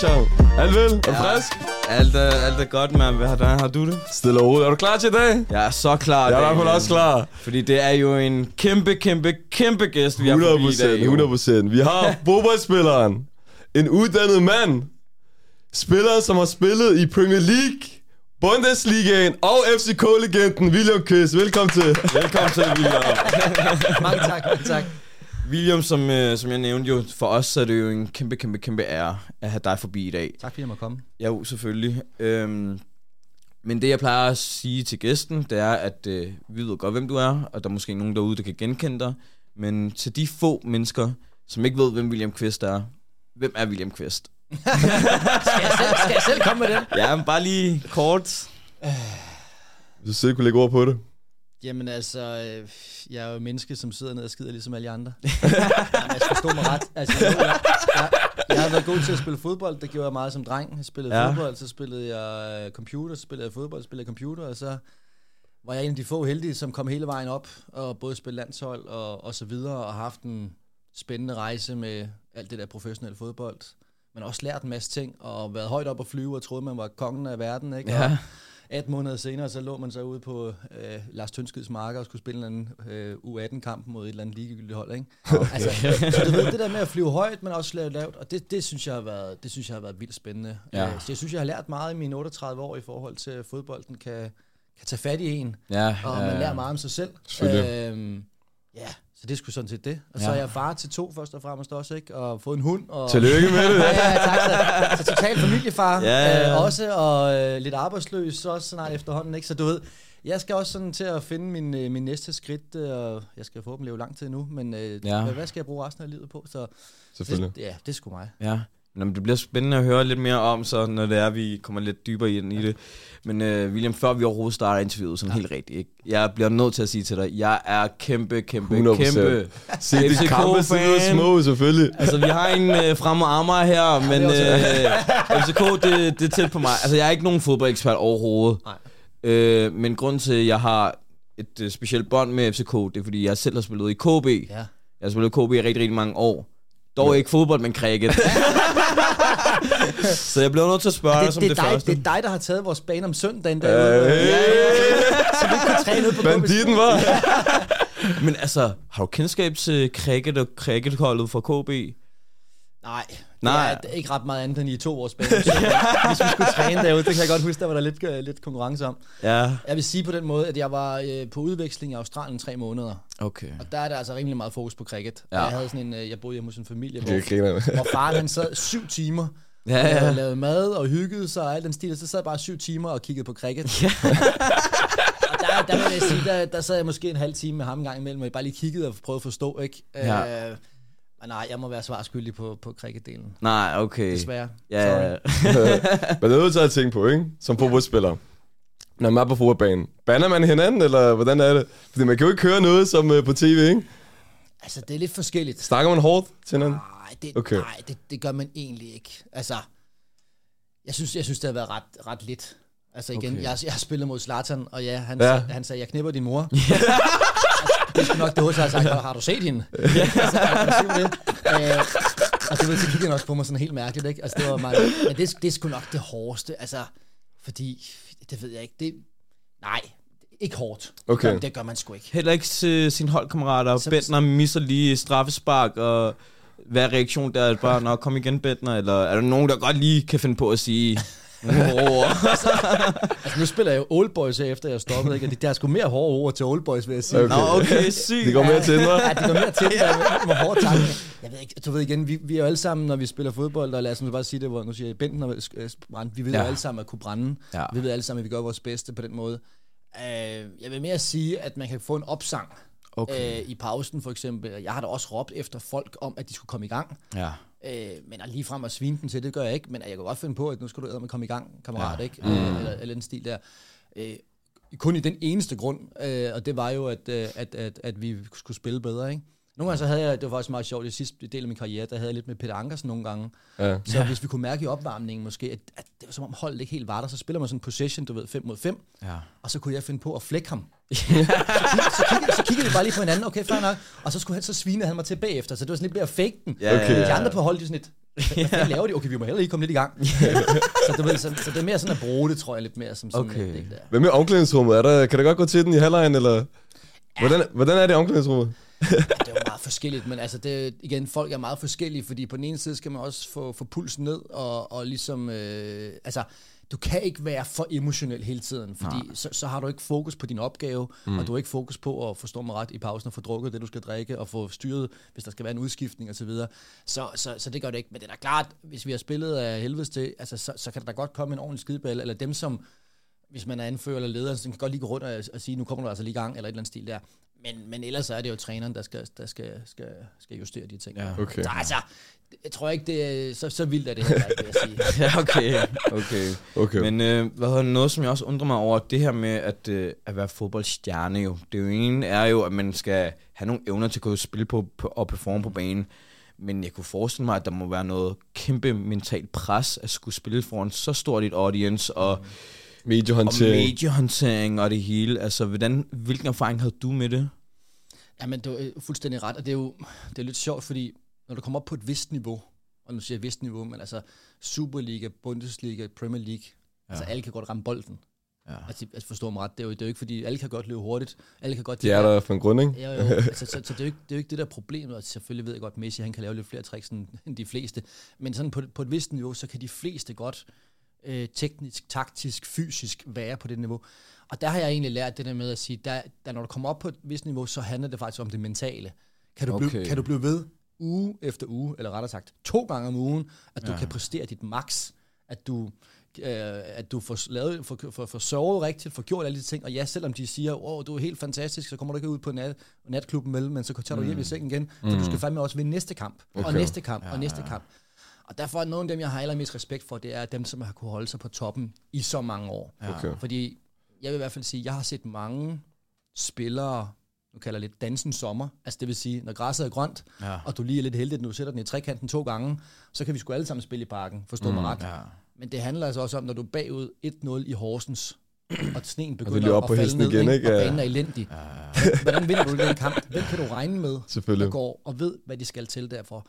Sean? Alt vel? Er du frisk? Alt er, alt er godt, mand. Hvordan har du det? Stille og roligt. Er du klar til i dag? Jeg er så klar. Jeg er i hvert fald også klar. Fordi det er jo en kæmpe, kæmpe, kæmpe gæst, vi har 100 forbi i dag. procent, jo. 100 procent. Vi har fodboldspilleren. En uddannet mand. Spiller, som har spillet i Premier League, Bundesligaen og FCK-legenden William Kvist. Velkommen til. Velkommen til, William. mange tak, mange tak. William, som, øh, som jeg nævnte jo, for os så er det jo en kæmpe, kæmpe, kæmpe ære at have dig forbi i dag. Tak fordi jeg måtte komme. Ja, jo, selvfølgelig. Øhm, men det, jeg plejer at sige til gæsten, det er, at øh, vi ved godt, hvem du er, og der er måske nogen derude, der kan genkende dig. Men til de få mennesker, som ikke ved, hvem William Kvist er, hvem er William Kvist? Skal jeg selv, skal jeg selv komme med den? Ja, men bare lige kort. Hvis du selv kunne lægge ord på det. Jamen altså, øh, jeg er jo menneske, som sidder ned og skider ligesom alle andre. Jeg skal forstå mig ret. Altså, jeg, jeg, jeg, jeg har været god til at spille fodbold. Det gjorde jeg meget som dreng. Jeg spillede Ja. fodbold, så spillede jeg øh, computer, så spillede jeg fodbold, så spillede jeg computer, og så var jeg en af de få heldige, som kom hele vejen op, og både spille landshold og, og så videre, og har haft en spændende rejse med alt det der professionelle fodbold. Men også lært en masse ting, og været højt op at flyve, og troede, man var kongen af verden, ikke? Og, Ja. 18 måneder senere, så lå man så ude på øh, Lars Tønskids marker og skulle spille en eller anden øh, U18-kamp mod et eller andet ligegyldigt hold, ikke? Okay. Altså, så du ved, det der med at flyve højt, men også lave lavt, og det, det, synes jeg har været, det synes jeg har været vildt spændende. Ja. Øh, så jeg synes, jeg har lært meget i mine 38 år i forhold til, at fodbolden kan, kan tage fat i en, Ja, og man lærer meget om sig selv. Øhm, ja, så det sgu sådan set det. Og så Ja. er jeg far til to først og fremmest også, ikke? Og fået en hund. Og, Tillykke med det. Ja, ja, tak. Så, så total familiefar Ja, ja, ja. Øh, også, og øh, lidt arbejdsløs også snart efterhånden, ikke? Så du ved, jeg skal også sådan til at finde min, øh, min næste skridt, øh, og jeg skal forhåbentlig leve lang tid nu, men øh, Ja. hvad, hvad skal jeg bruge resten af livet på? Så Selvfølgelig. det, ja, det er sgu mig. Ja. Nå, men det bliver spændende at høre lidt mere om, så når det er, vi kommer lidt dybere ind i det. Men uh, William, før vi overhovedet starter interviewet, sådan ja. helt rigtigt, ikke? jeg bliver nødt til at sige til dig, jeg er kæmpe, kæmpe, 100%. kæmpe Se de kampe, er fan. små, selvfølgelig. Altså, vi har en uh, frem og Amager her, men uh, FCK, det, det er tæt på mig. Altså, jeg er ikke nogen fodboldekspert overhovedet. Nej. Uh, men grund til, at jeg har et uh, specielt bånd med FCK, det er, fordi jeg selv har spillet i KB. Ja. Jeg har spillet i KB i rigtig, rigtig mange år. Dog ikke fodbold, men cricket. så jeg bliver nødt til at spørge Det, som det, det, er dig, første. det er dig, der har taget vores bane om søndagen Øh, derude. hey. Så vi kunne træne ud på Banditten, var. Men altså, har du kendskab til cricket og cricketholdet fra KB? Nej, Nej. Det er ikke ret meget andet end i to års bane. Hvis vi skulle træne derude, det kan jeg godt huske, der var der lidt, øh, lidt konkurrence om. Ja, Jeg vil sige på den måde, at jeg var øh, på udveksling i Australien tre måneder. okay. Og der er der altså rimelig meget fokus på cricket. Ja. Jeg havde sådan en, øh, jeg boede hjemme hos en familie, hvor, hvor faren han sad syv timer, Ja, ja, ja. lavede mad og hyggede sig og alt den stil, og så sad jeg bare syv timer og kiggede på cricket. Ja. og der, der vil jeg sige, der, der sad jeg måske en halv time med ham en gang imellem, og jeg bare lige kiggede og prøvede at forstå, ikke? Ja. Øh, men nej, jeg må være svarskyldig på, på cricket-delen. Nej, okay. Desværre. Ja, ja. Men det er nødt til at tænke på, ikke? Som fodboldspiller. Når man er på fodboldbanen. Banner man hinanden, eller hvordan er det? Fordi man kan jo ikke høre noget som uh, på tv, ikke? Altså, det er lidt forskelligt. Snakker man hårdt til hinanden? Nej, det, Okay. nej det, det gør man egentlig ikke. Altså, jeg synes, jeg synes det har været ret, ret lidt. Altså igen, Okay. jeg, jeg har spillet mod Zlatan, og ja, han, Ja. ja. Sag, han sagde, jeg knipper din mor. altså, det skulle nok det hos, jeg har sagt, har du set hende? altså, du se det? Øh, og det, ved, så kiggede han også på mig sådan helt mærkeligt, ikke? Altså, det var meget, men det, det er sgu nok det hårdeste, altså, fordi, det ved jeg ikke, det, nej, ikke hårdt. Okay. Det, gør, det gør man sgu ikke. Heller ikke til sine holdkammerater. Bentner misser lige straffespark, og hvad reaktion der? Er det bare, nå, kom igen, Bentner? Eller er der nogen, der godt lige kan finde på at sige ord? Altså, nu spiller jeg jo Old Boys her, efter jeg stoppede, ikke? Og de, der er sgu mere hårde ord til Old Boys, vil jeg sige. Okay. Nå, okay, sygt. Det går mere til dig. Ja, det går mere til, der med hårde tanker. Jeg ved ikke, du ved igen, vi, vi er jo alle sammen, når vi spiller fodbold, og lad os nu bare sige det, hvor nu siger jeg, Benten og øh, brænde, vi ved Ja. jo alle sammen at kunne brænde. Ja. Vi ved alle sammen, at vi gør vores bedste på den måde. Uh, jeg vil mere sige, at man kan få en opsang, Okay. Øh, I pausen for eksempel. Jeg har da også råbt efter folk om, at de skulle komme i gang. Ja. Øh, men at lige frem at svine den til, det gør jeg ikke. Men jeg kan godt finde på, at nu skal du med komme i gang, kammerat, ja. ikke? Mm. Øh, eller, eller den stil der. Øh, kun i den eneste grund, øh, og det var jo, at, øh, at, at, at vi skulle spille bedre, ikke? Nogle gange så havde jeg, det var faktisk meget sjovt, i sidste del af min karriere, der havde jeg lidt med Peter Ankersen nogle gange. Ja. Så hvis vi kunne mærke i opvarmningen måske, at, at det var som om holdet ikke helt var der, så spiller man sådan en possession, du ved, 5 mod 5, Ja. og så kunne jeg finde på at flække ham. så, kiggede, så, kiggede, så kiggede vi bare lige på hinanden, okay, fair nok, og så, skulle han, så svinede han mig til bagefter, så det var sådan lidt mere fake den. Ja, Okay. De andre på holdet, de sådan lidt, hvad fanden laver de? Okay, vi må heller ikke komme lidt i gang. så, du ved, så, så, det er mere sådan at bruge det, tror jeg, lidt mere som sådan Okay. et, der. Hvad med omklædningsrummet? Er der, kan det godt gå til den i halvlejen, eller? Hvordan, hvordan er det i omklædningsrummet? Det er jo meget forskelligt, men altså det, igen, folk er meget forskellige, fordi på den ene side skal man også få, få pulsen ned, og, og ligesom, øh, altså, du kan ikke være for emotionel hele tiden, fordi så, så har du ikke fokus på din opgave, mm. og du har ikke fokus på at forstå mig ret i pausen, og få drukket det, du skal drikke, og få styret, hvis der skal være en udskiftning osv. Så, så, så, så det gør det ikke, men det er da klart, hvis vi har spillet af helvedes til, altså, så, så kan der da godt komme en ordentlig skideball, eller dem som, hvis man er anfører eller leder, så kan godt lige gå rundt og, og sige, nu kommer du altså lige i gang, eller et eller andet stil der. Men, men ellers er det jo træneren, der skal, der skal, skal, skal justere de ting. Ja. Okay. Så altså, jeg tror ikke, det er så, så vildt, at det heller ikke, vil jeg sige. ja, okay. okay. Okay. Men øh, hvad hedder noget, som jeg også undrer mig over, det her med at, øh, at være fodboldstjerne jo. Det er jo ene er jo, at man skal have nogle evner til at kunne spille på, på og performe på banen. Men jeg kunne forestille mig, at der må være noget kæmpe mentalt pres at skulle spille foran så stort et audience, og, og Mediehåndtering. mediehåndtering og det hele. Altså, hvordan, hvilken erfaring havde du med det? Jamen, du er øh, fuldstændig ret, og det er jo det er lidt sjovt, fordi når du kommer op på et vist niveau, og nu siger jeg vist niveau, men altså Superliga, Bundesliga, Premier League, ja. altså alle kan godt ramme bolden. Ja. Altså, altså forstår mig ret, det er, jo, det er jo ikke fordi, alle kan godt løbe hurtigt, alle kan godt... De er der for en grund, ikke? Jo, jo. Altså, så, så det, er jo ikke, det er jo ikke det der problem, og selvfølgelig ved jeg godt, Messi han kan lave lidt flere tricks end, end de fleste, men sådan på, på et vist niveau, så kan de fleste godt øh, teknisk, taktisk, fysisk være på det niveau. Og der har jeg egentlig lært det der med at sige, der, der når du kommer op på et vist niveau, så handler det faktisk om det mentale. Kan du, okay. blive, kan du blive ved uge efter uge, eller rettere sagt to gange om ugen, at du Ja. kan præstere dit max, at du øh, at du får, lavet, får, får, får sovet rigtigt, får gjort alle de ting, og ja, selvom de siger, åh, du er helt fantastisk, så kommer du ikke ud på nat, natklubben med, men så tager du hjem i sengen igen, for du skal fandme også vinde næste kamp, okay. og næste kamp, ja, og næste kamp. Og derfor er nogle af dem, jeg har allermest respekt for, det er dem, som har kunne holde sig på toppen i så mange år. Okay. Fordi jeg vil i hvert fald sige, jeg har set mange spillere, nu kalder jeg lidt dansen sommer, altså det vil sige, når græsset er grønt, Ja. og du lige er lidt heldig, at du sætter den i trekanten to gange, så kan vi sgu alle sammen spille i parken, forstå mig ret. Ja. Men det handler altså også om, når du er bagud 1-0 i Horsens, og sneen begynder op at på falde ned, igen, ikke? og Ja. banen er elendig. Hvordan vinder du den kamp? Hvem kan du regne med, Selvfølgelig. der går og ved, hvad de skal til derfor?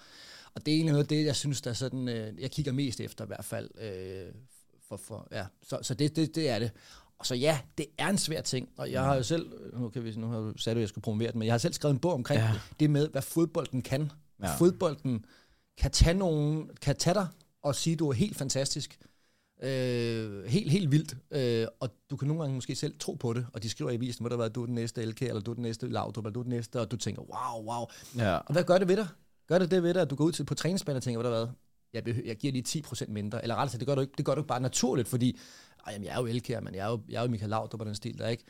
Og det er egentlig noget af det, jeg synes, der er sådan, øh, jeg kigger mest efter i hvert fald. Øh, for, for, ja. Så, så det, det, det er det. Og så ja, det er en svær ting, og jeg har jo selv, nu, kan vi, nu har du sagt, at jeg skulle promovere den, men jeg har selv skrevet en bog omkring Ja. det med, hvad fodbolden kan. Ja. Fodbolden kan tage, nogen, kan tage dig og sige, at du er helt fantastisk, øh, helt, helt vildt, øh, og du kan nogle gange måske selv tro på det, og de skriver i avisen, hvor der var, du er den næste LK, eller du er den næste Laudrup, eller du er den næste, og du tænker, wow, wow. Ja. Og hvad gør det ved dig? Gør det det ved dig, at du går ud til på træningsbanen og tænker, hvad der hvad? Jeg, behøver, jeg giver lige 10% mindre, eller rettere det gør du ikke, det gør du ikke bare naturligt, fordi jamen, jeg er jo LK, men jeg er jo, jeg er jo Michael Laudrup på den stil der, ikke?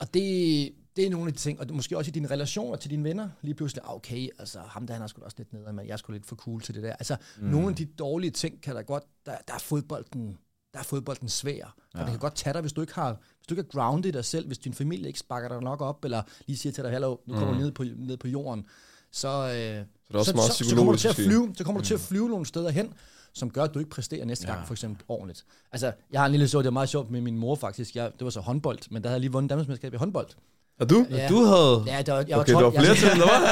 og det, det er nogle af de ting, og det, måske også i dine relationer til dine venner, lige pludselig, ah, okay, altså ham der, han er sgu da også lidt nede, men jeg er sgu lidt for cool til det der. Altså, mm. nogle af de dårlige ting kan der godt, der, der er fodbolden, der er fodbolden svær. Og ja. det kan godt tage dig, hvis du ikke har, hvis du ikke er grounded dig selv, hvis din familie ikke sparker dig nok op, eller lige siger til dig, hallo, nu kommer mm. du ned på, ned på jorden, så, øh, er også så, meget så, så kommer du til at flyve, så kommer du til at flyve nogle steder hen, som gør, at du ikke præsterer næste gang, for eksempel ordentligt. Altså, jeg har en lille så, det var meget sjovt med min mor faktisk. Jeg, det var så håndbold, men der havde jeg lige vundet Danmarksmesterskab i håndbold. Og du? Ja. Du havde... Ja, der, var- jeg var Okay, du 12, har flere jeg, til, eller hvad?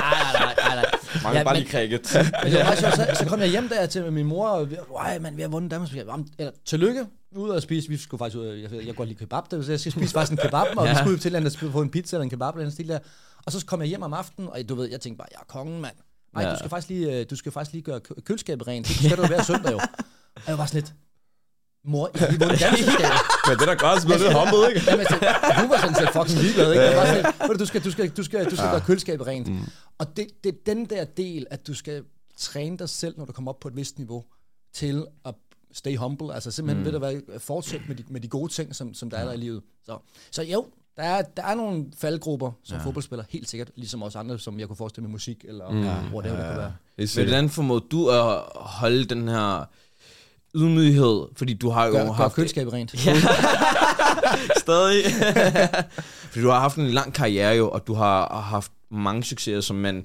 Nej, nej, nej, nej. Mange Ja, bare men- lige cricket. Men det var meget sjovt, så, så kom jeg hjem der til min mor, og Ej, man, vi har vundet Danmarksmesterskab. Jamen, Eller, tillykke, ud og spise. Vi skulle faktisk ud, jeg, jeg godt lide kebab, så jeg skal spise faktisk en kebab, og ja. vi skulle ud til landet og få en pizza eller en kebab eller en stil der. Og så kom jeg hjem om aftenen, og du ved, jeg tænkte bare, jeg er kongen, mand. Nej, Ja. du skal faktisk lige, øh, du skal faktisk lige gøre kø- køleskabet rent. Det skal du hver søndag jo. Og jeg var sådan lidt, mor, jeg lige vundet Danmarksmesterskab. Men det er da godt smidt lidt hoppet, ikke? Jamen, altså, hun var sådan set fucking ligeglad, ikke? Jeg var sådan, lidt, "Ved du, skal, du skal, du skal, du skal Ja. gøre køleskabet rent. Mm. Og det, det er den der del, at du skal træne dig selv, når du kommer op på et vist niveau, til at stay humble. Altså simpelthen, mm. ved du hvad, fortsæt med de, med de gode ting, som, som der er der i livet. Så, så jo, Der er, der er nogle faldgrupper som ja. fodboldspiller, helt sikkert, ligesom også andre, som jeg kunne forestille med musik, eller mm. whatever ja, det kunne være. Sikkert. Hvordan formåede du at holde den her ydmyghed? Fordi du har jo Gør, gør haft... køleskabet rent. Stadig. Fordi du har haft en lang karriere jo, og du har haft mange succeser, som man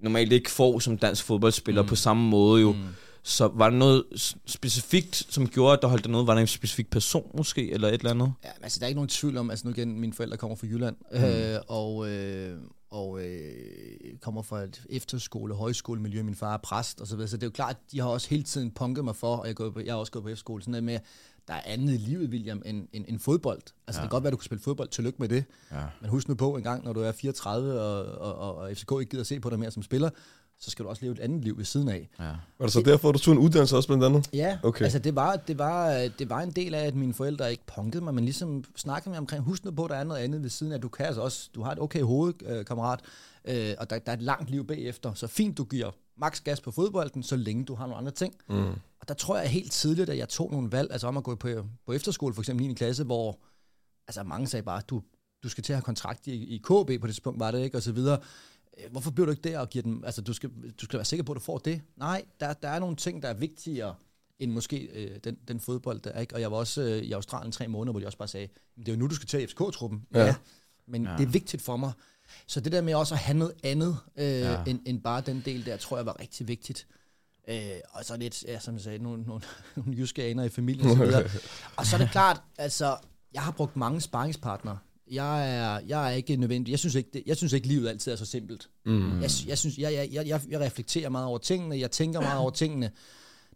normalt ikke får som dansk fodboldspiller mm. på samme måde jo. Mm. Så var der noget specifikt, som gjorde, at der holdt dig noget? Var der en specifik person måske, eller et eller andet? Ja, altså, der er ikke nogen tvivl om, altså nu igen, mine forældre kommer fra Jylland, mm. øh, og, øh, og øh, kommer fra et efterskole, højskolemiljø, min far er præst og så videre, så det er jo klart, de har også hele tiden punket mig for, og jeg, gået på, jeg har også gået på efterskole, sådan noget med, der er andet i livet, William, end, end, end fodbold. Altså, ja. det kan godt være, at du kan spille fodbold, tillykke med det, Ja. men husk nu på en gang, når du er 34, og, og, og, og FCK ikke gider se på dig mere som spiller, så skal du også leve et andet liv ved siden af. Ja. Var det så derfor, du tog en uddannelse også blandt andet? Ja, Okay. altså det var, det, var, det var en del af, at mine forældre ikke punkede mig, men ligesom snakkede med omkring, husk nu på, at der er noget andet ved siden af, du kan altså også, du har et okay hoved, øh, kammerat, og der, der er et langt liv bagefter, så fint, du giver max gas på fodbolden, så længe du har nogle andre ting. Mm. Og der tror jeg helt tidligt, at jeg tog nogle valg, altså om at gå på, på efterskole, for eksempel i 9. klasse, hvor altså mange sagde bare, du, du skal til at have kontrakt i, i KB på det tidspunkt, var det ikke, og så videre. Hvorfor bliver du ikke der og giver dem, altså du skal, du skal være sikker på, at du får det. Nej, der, der er nogle ting, der er vigtigere end måske øh, den, den fodbold, der er, ikke? Og jeg var også øh, i Australien tre måneder, hvor de også bare sagde, "Men det er jo nu, du skal til FCK-truppen. Ja. Ja. Men ja. det er vigtigt for mig. Så det der med også at have noget andet, øh, ja. end, end bare den del der, tror jeg var rigtig vigtigt. Øh, og så lidt, ja, som jeg sagde, nogle, nogle, nogle jyske aner i familien og så videre. og så er det klart, altså, jeg har brugt mange sparringspartnere. Jeg er, jeg er ikke nødvendig. Jeg synes ikke, det, jeg synes ikke, livet altid er så simpelt. Mm. Jeg, jeg, synes, jeg, jeg, jeg, jeg reflekterer meget over tingene, jeg tænker meget over tingene.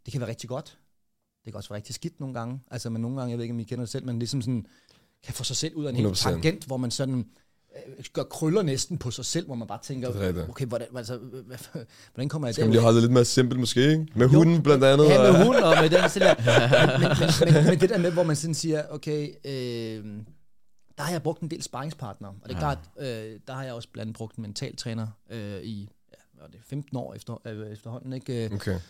Det kan være rigtig godt. Det kan også være rigtig skidt nogle gange. Altså, men nogle gange, jeg ved ikke, om I kender det selv, men ligesom sådan, kan få sig selv ud af en hel 100%. tangent, hvor man sådan øh, gør krøller næsten på sig selv, hvor man bare tænker, er okay, hvordan, altså, hvordan kommer jeg Skal man lige holde det lidt mere simpelt måske, ikke? Med Jo. hunden blandt andet. Ja, med hund og med den sådan der. Men, men, men, men det der med, hvor man sådan siger, okay, øh, der har jeg brugt en del sparringspartnere. Og det er Ja. klart, øh, der har jeg også blandt andet brugt en mentaltræner øh, i ja, er det, 15 år efter, øh, efterhånden. Ikke? Øh, Okay.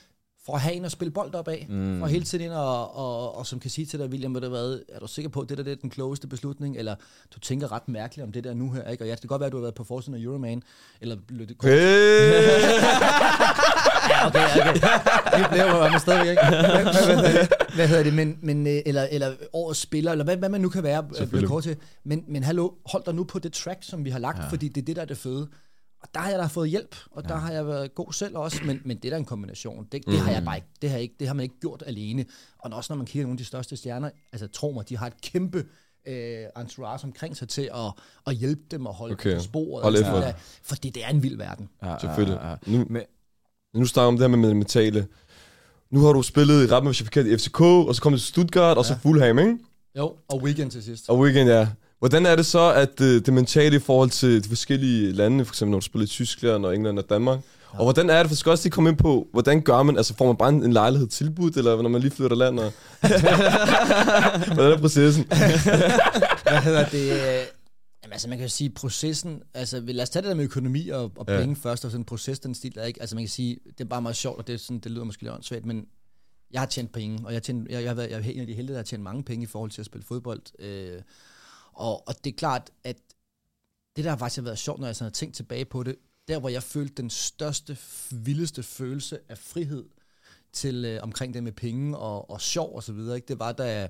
For at have en at spille bold op af. Mm. For hele tiden ind og, og, og, som kan sige til dig, William, du hvad, er du sikker på, at det der det er den klogeste beslutning? Eller du tænker ret mærkeligt om det der nu her, ikke? Og ja, det kan godt være, at du har været på forsiden af Euroman, eller. Hey! Ja, okay, okay. Vi bliver jo men stadigvæk, ikke? Hvad, hvad, hvad, hedder det? Men, men, øh, eller, eller årets spiller, eller hvad, hvad man nu kan være, øh, Selvfølgelig. kort til. Men, men hallo, hold dig nu på det track, som vi har lagt, ja. fordi det er det, der er det fede. Og der har jeg da fået hjælp, og ja. der har jeg været god selv også, men, men det er da en kombination. Det, det har jeg bare ikke. Det har, ikke, det har man ikke gjort alene. Og også når man kigger på nogle af de største stjerner, altså tro mig, de har et kæmpe øh, entourage omkring sig til at, at hjælpe dem og holde Okay. på sporet. Hold og sådan effort. der. Fordi det er en vild verden. Ja, Selvfølgelig. Ja, ja. Nu, Men, nu snakker vi om det her med det mentale. Nu har du spillet i ret med forkert i FCK, og så kom du til Stuttgart, og så Ja. Fulham, ikke? Jo, og weekend til sidst. Og weekend, ja. Hvordan er det så, at øh, det mentale i forhold til de forskellige lande, for eksempel når du spiller i Tyskland og England og Danmark, ja. og hvordan er det, for skal også lige komme ind på, hvordan gør man, altså får man bare en, en lejlighed tilbudt, eller når man lige flytter land, og... hvordan er processen? Hvad hedder det? Jamen, altså, man kan jo sige, processen, altså, lad os tage det der med økonomi og, og Ja. penge først, og sådan en proces, den stil, der er ikke, altså, man kan sige, det er bare meget sjovt, og det, er sådan, det lyder måske lidt åndssvagt, men jeg har tjent penge, og jeg, har tjent, jeg, jeg, har været, jeg er en af de heldige, der har tjent mange penge i forhold til at spille fodbold, øh, og, og det er klart, at det, der har faktisk været sjovt, når jeg sådan har tænkt tilbage på det, der hvor jeg følte den største, vildeste følelse af frihed til øh, omkring det med penge og, og sjov og så videre, ikke? det var, da jeg,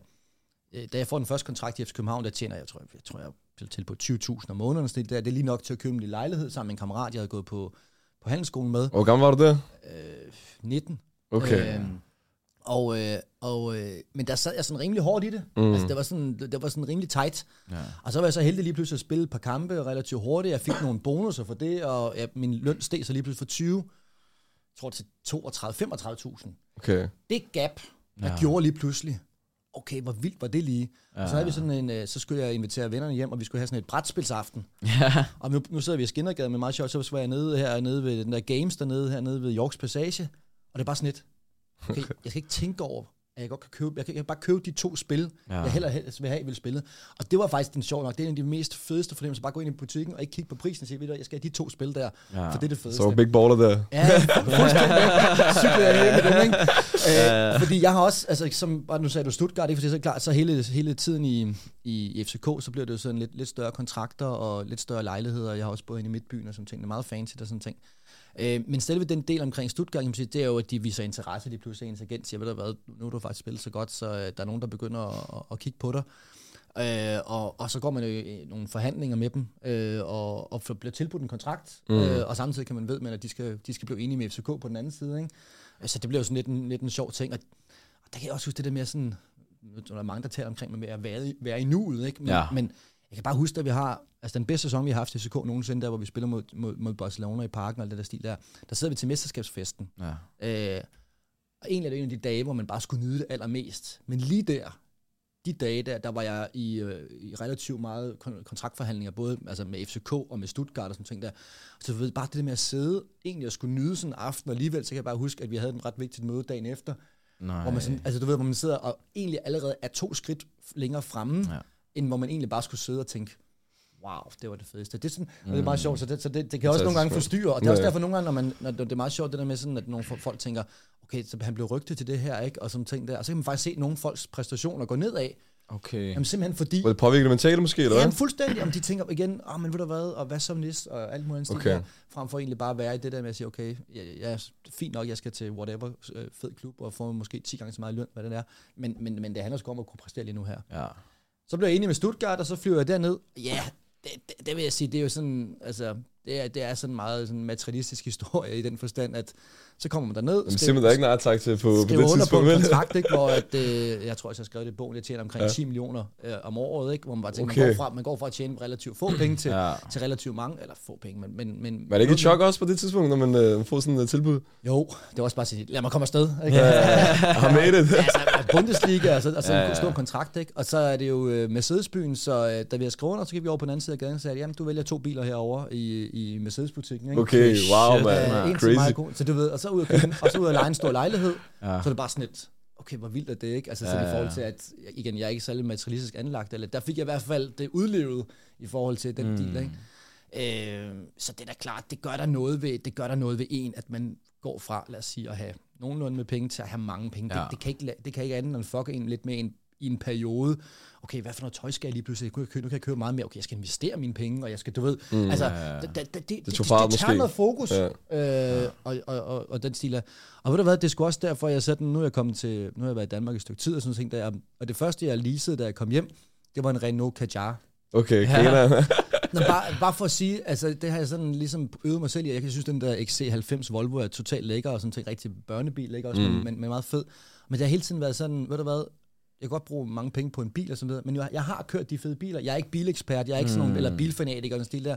øh, da jeg får den første kontrakt i FC København, der tjener jeg, tror jeg, jeg, tror, jeg til på 20.000 om måneden. Så det, der, det er lige nok til at købe en lille lejlighed sammen med en kammerat, jeg havde gået på, på handelsskolen med. Hvor gammel var du der? Øh, 19. Okay. Øhm, og, øh, og, øh, men der sad jeg sådan rimelig hårdt i det. Mm. Altså, det var sådan, det var sådan rimelig tight. ja. Og så var jeg så heldig lige pludselig at spille et par kampe relativt hurtigt. Jeg fik nogle bonusser for det, og ja, min løn steg så lige pludselig fra 20, jeg tror til 32-35.000. Okay. Det gap, der Ja. gjorde lige pludselig, okay, hvor vildt var det lige? Ja. Og så havde vi sådan en, øh, så skulle jeg invitere vennerne hjem, og vi skulle have sådan et brætspilsaften. Ja. Og nu, nu sidder vi i Skinnergade med meget sjovt, så var jeg nede her nede ved den der Games dernede, her nede ved Yorks Passage, og det er bare sådan lidt, okay, jeg skal ikke tænke over, at jeg godt kan købe, jeg kan, jeg kan bare købe de to spil, Ja. jeg heller helst vil have, vil spille. Og det var faktisk den sjov nok, det er en af de mest fedeste fornemmelser, bare gå ind i butikken og ikke kigge på prisen og sige, ved du, jeg skal have de to spil der, Ja. for det er det fedeste. Så var Big Baller der. Ja, fuldstændig. Jeg med dem, ikke? Øh, fordi jeg har også, altså som bare nu sagde du Stuttgart, ikke? fordi så klart, så hele, hele tiden i, i, i FCK, så bliver det jo sådan lidt, lidt større kontrakter og lidt større lejligheder. Jeg har også boet inde i Midtbyen og sådan ting. Det er meget fancy og sådan ting. Øh, men selve den del omkring Stuttgart, kan sige, det er jo, at de viser interesse, de pludselig ens agent siger, ved du hvad, nu har du faktisk spillet så godt, så øh, der er nogen, der begynder at, at, kigge på dig. Øh, og, og så går man jo i nogle forhandlinger med dem, øh, og, og får- bliver tilbudt en kontrakt, mm. øh, og samtidig kan man ved, man, at de skal, de skal blive enige med FCK på den anden side. Ikke? Så det bliver jo sådan lidt en, lidt en sjov ting, og, og der kan jeg også huske det der med sådan, nu er der mange, der taler omkring med at være, i- være i nuet, ikke? Men, Ja. men jeg kan bare huske, at vi har, altså den bedste sæson, vi har haft i FCK nogensinde, der hvor vi spiller mod, mod, mod Barcelona i parken og det der stil der, der sidder vi til mesterskabsfesten. Ja. Øh, og egentlig er det en af de dage, hvor man bare skulle nyde det allermest. Men lige der, de dage der, der var jeg i, øh, i relativt meget kon- kontraktforhandlinger, både altså med FCK og med Stuttgart og sådan ting der. Så du ved, bare det der med at sidde, egentlig at skulle nyde sådan en aften, og alligevel, så kan jeg bare huske, at vi havde en ret vigtigt møde dagen efter, Nej. hvor man sådan, altså du ved, hvor man sidder og egentlig allerede er to skridt længere fremme, Ja. Ja. end hvor man egentlig bare skulle sidde og tænke, wow, det var det fedeste. Det er, sådan, mm. det er meget sjovt, så det, så det, det kan også nogle gange forstyrre, og det er også Ja. derfor nogle gange, når, man, når det er meget sjovt, det der med sådan, at nogle folk tænker, okay, så han blev rygtet til det her, ikke? og sådan ting der, og så kan man faktisk se nogle folks præstationer gå nedad, Okay. jamen simpelthen fordi, Var det påvirket mentale måske, eller hvad? Jamen fuldstændig, om de tænker igen, oh, men ved du hvad, og hvad så næst, og alt muligt andet Okay. der, frem for egentlig bare at være i det der med at sige, okay, jeg, jeg fint nok, jeg skal til whatever øh, fed klub, og få måske 10 gange så meget løn, hvad det er, men, men, men det handler sgu om at kunne præstere lige nu her. Ja. Så blev jeg enig med Stuttgart, og så flyver jeg derned. Ja, det, det, det vil jeg sige, det er jo sådan, altså, det er, det er sådan meget sådan materialistisk historie i den forstand, at så kommer man derned, Jamen, simpelthen, der er ikke nej tak til på, på det under på tidspunkt, en kontrakt, ikke, hvor at, øh, jeg tror, jeg har skrevet det i bogen, jeg tjener omkring Ja. ja. 10 millioner øh, om året, ikke, hvor man bare tænker, Okay. man, går fra, man går fra at tjene relativt få penge til, Ja. ja. til relativt mange, eller få penge, men... men, men Var det ikke et chok også på det tidspunkt, når man øh, får sådan et tilbud? Jo, det var også bare at sige, lad mig komme afsted. Ikke? Har made it. altså, Bundesliga, og så, og så Ja, ja, ja. en stor kontrakt, ikke? Og så er det jo øh, Mercedes-byen, så øh, da vi har skrevet under, så gik vi over på den anden side af gaden og sagde, jamen du vælger to biler herover i, i Mercedes-butikken, ikke? Okay, wow, Shit, man. En til Crazy. mig, god. så du ved, og så ud og, købe, og så ud og lege en stor lejlighed, Ja. så er det bare sådan et, okay, hvor vildt er det, ikke? Altså, så Ja, i forhold ja. til, at, igen, jeg er ikke særlig materialistisk anlagt, eller der fik jeg i hvert fald det udlevet i forhold til den mm. deal, ikke? Øh, så det er da klart, det gør der noget ved, det gør der noget ved en, at man går fra, lad os sige, at have nogenlunde med penge til at have mange penge. Ja. Det, det, kan ikke, det kan ikke andet end fuck en lidt med en, i en periode. Okay, hvad for noget tøj skal jeg lige pludselig købe? Nu kan jeg købe meget mere. Okay, jeg skal investere mine penge, og jeg skal, du ved, mm, altså, ja, ja. det, det, det, det, det, det, tager måske. noget fokus, Ja. øh, og, og, og, og, den stil er. Og ved du hvad, det sgu også derfor, jeg sådan, nu er jeg kommet til, nu har jeg været i Danmark et stykke tid, og sådan ting, der, og det første, jeg leasede, da jeg kom hjem, det var en Renault Kadjar. Okay, Ja. griner. Nå, bare, bare for at sige, altså det har jeg sådan ligesom øvet mig selv i. Jeg kan synes, den der XC90 Volvo er totalt lækker, og sådan en rigtig børnebil, ikke? Også, mm. men, men, men, meget fed. Men det har hele tiden været sådan, ved du hvad, jeg kan godt bruge mange penge på en bil og sådan noget, men jeg, jeg har kørt de fede biler. Jeg er ikke bilekspert, jeg er ikke sådan nogen, eller bilfanatiker og stil der.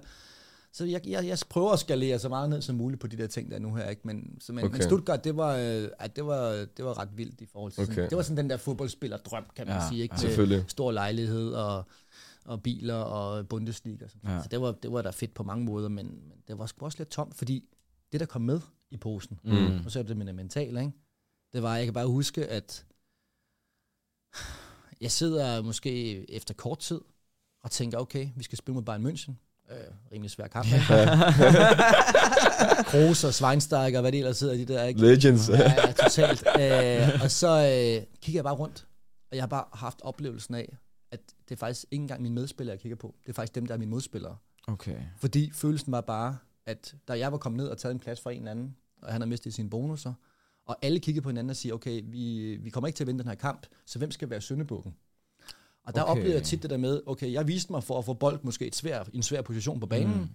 Så jeg, jeg, jeg prøver at skalere så meget ned som muligt på de der ting, der er nu her. Ikke? Men, så, men, okay. Men Stuttgart, det var, øh, det, var, det var ret vildt i forhold til okay. Sådan, Det var sådan den der fodboldspillerdrøm, kan man Ja, sige. Ikke? Med. Stor lejlighed og, og biler og Bundesliga. Og sådan. Ja. Ja. Så det var, det var da fedt på mange måder, men, men det var sgu også lidt tomt, fordi det, der kom med i posen, Mm. og så er det med det mentale, ikke? det var, jeg kan bare huske, at jeg sidder måske efter kort tid og tænker, okay, vi skal spille mod Bayern München. Øh, rimelig svær kamp. ikke? Kroos og Schweinsteiger, hvad det ellers hedder, de der, ikke? Legends. Ja, ja, totalt. Øh, og så øh, kigger jeg bare rundt, og jeg har bare haft oplevelsen af, at det er faktisk ikke engang mine medspillere, jeg kigger på. Det er faktisk dem, der er mine modspillere. Okay. Fordi følelsen var bare, at da jeg var kommet ned og taget en plads for en eller anden, og han havde mistet sine bonusser, og alle kiggede på hinanden og siger, okay, vi, vi kommer ikke til at vinde den her kamp, så hvem skal være syndebukken? Og der Okay. okay. oplevede jeg tit det der med, okay, jeg viste mig for at få bold måske et svær, i en svær position på banen, mm.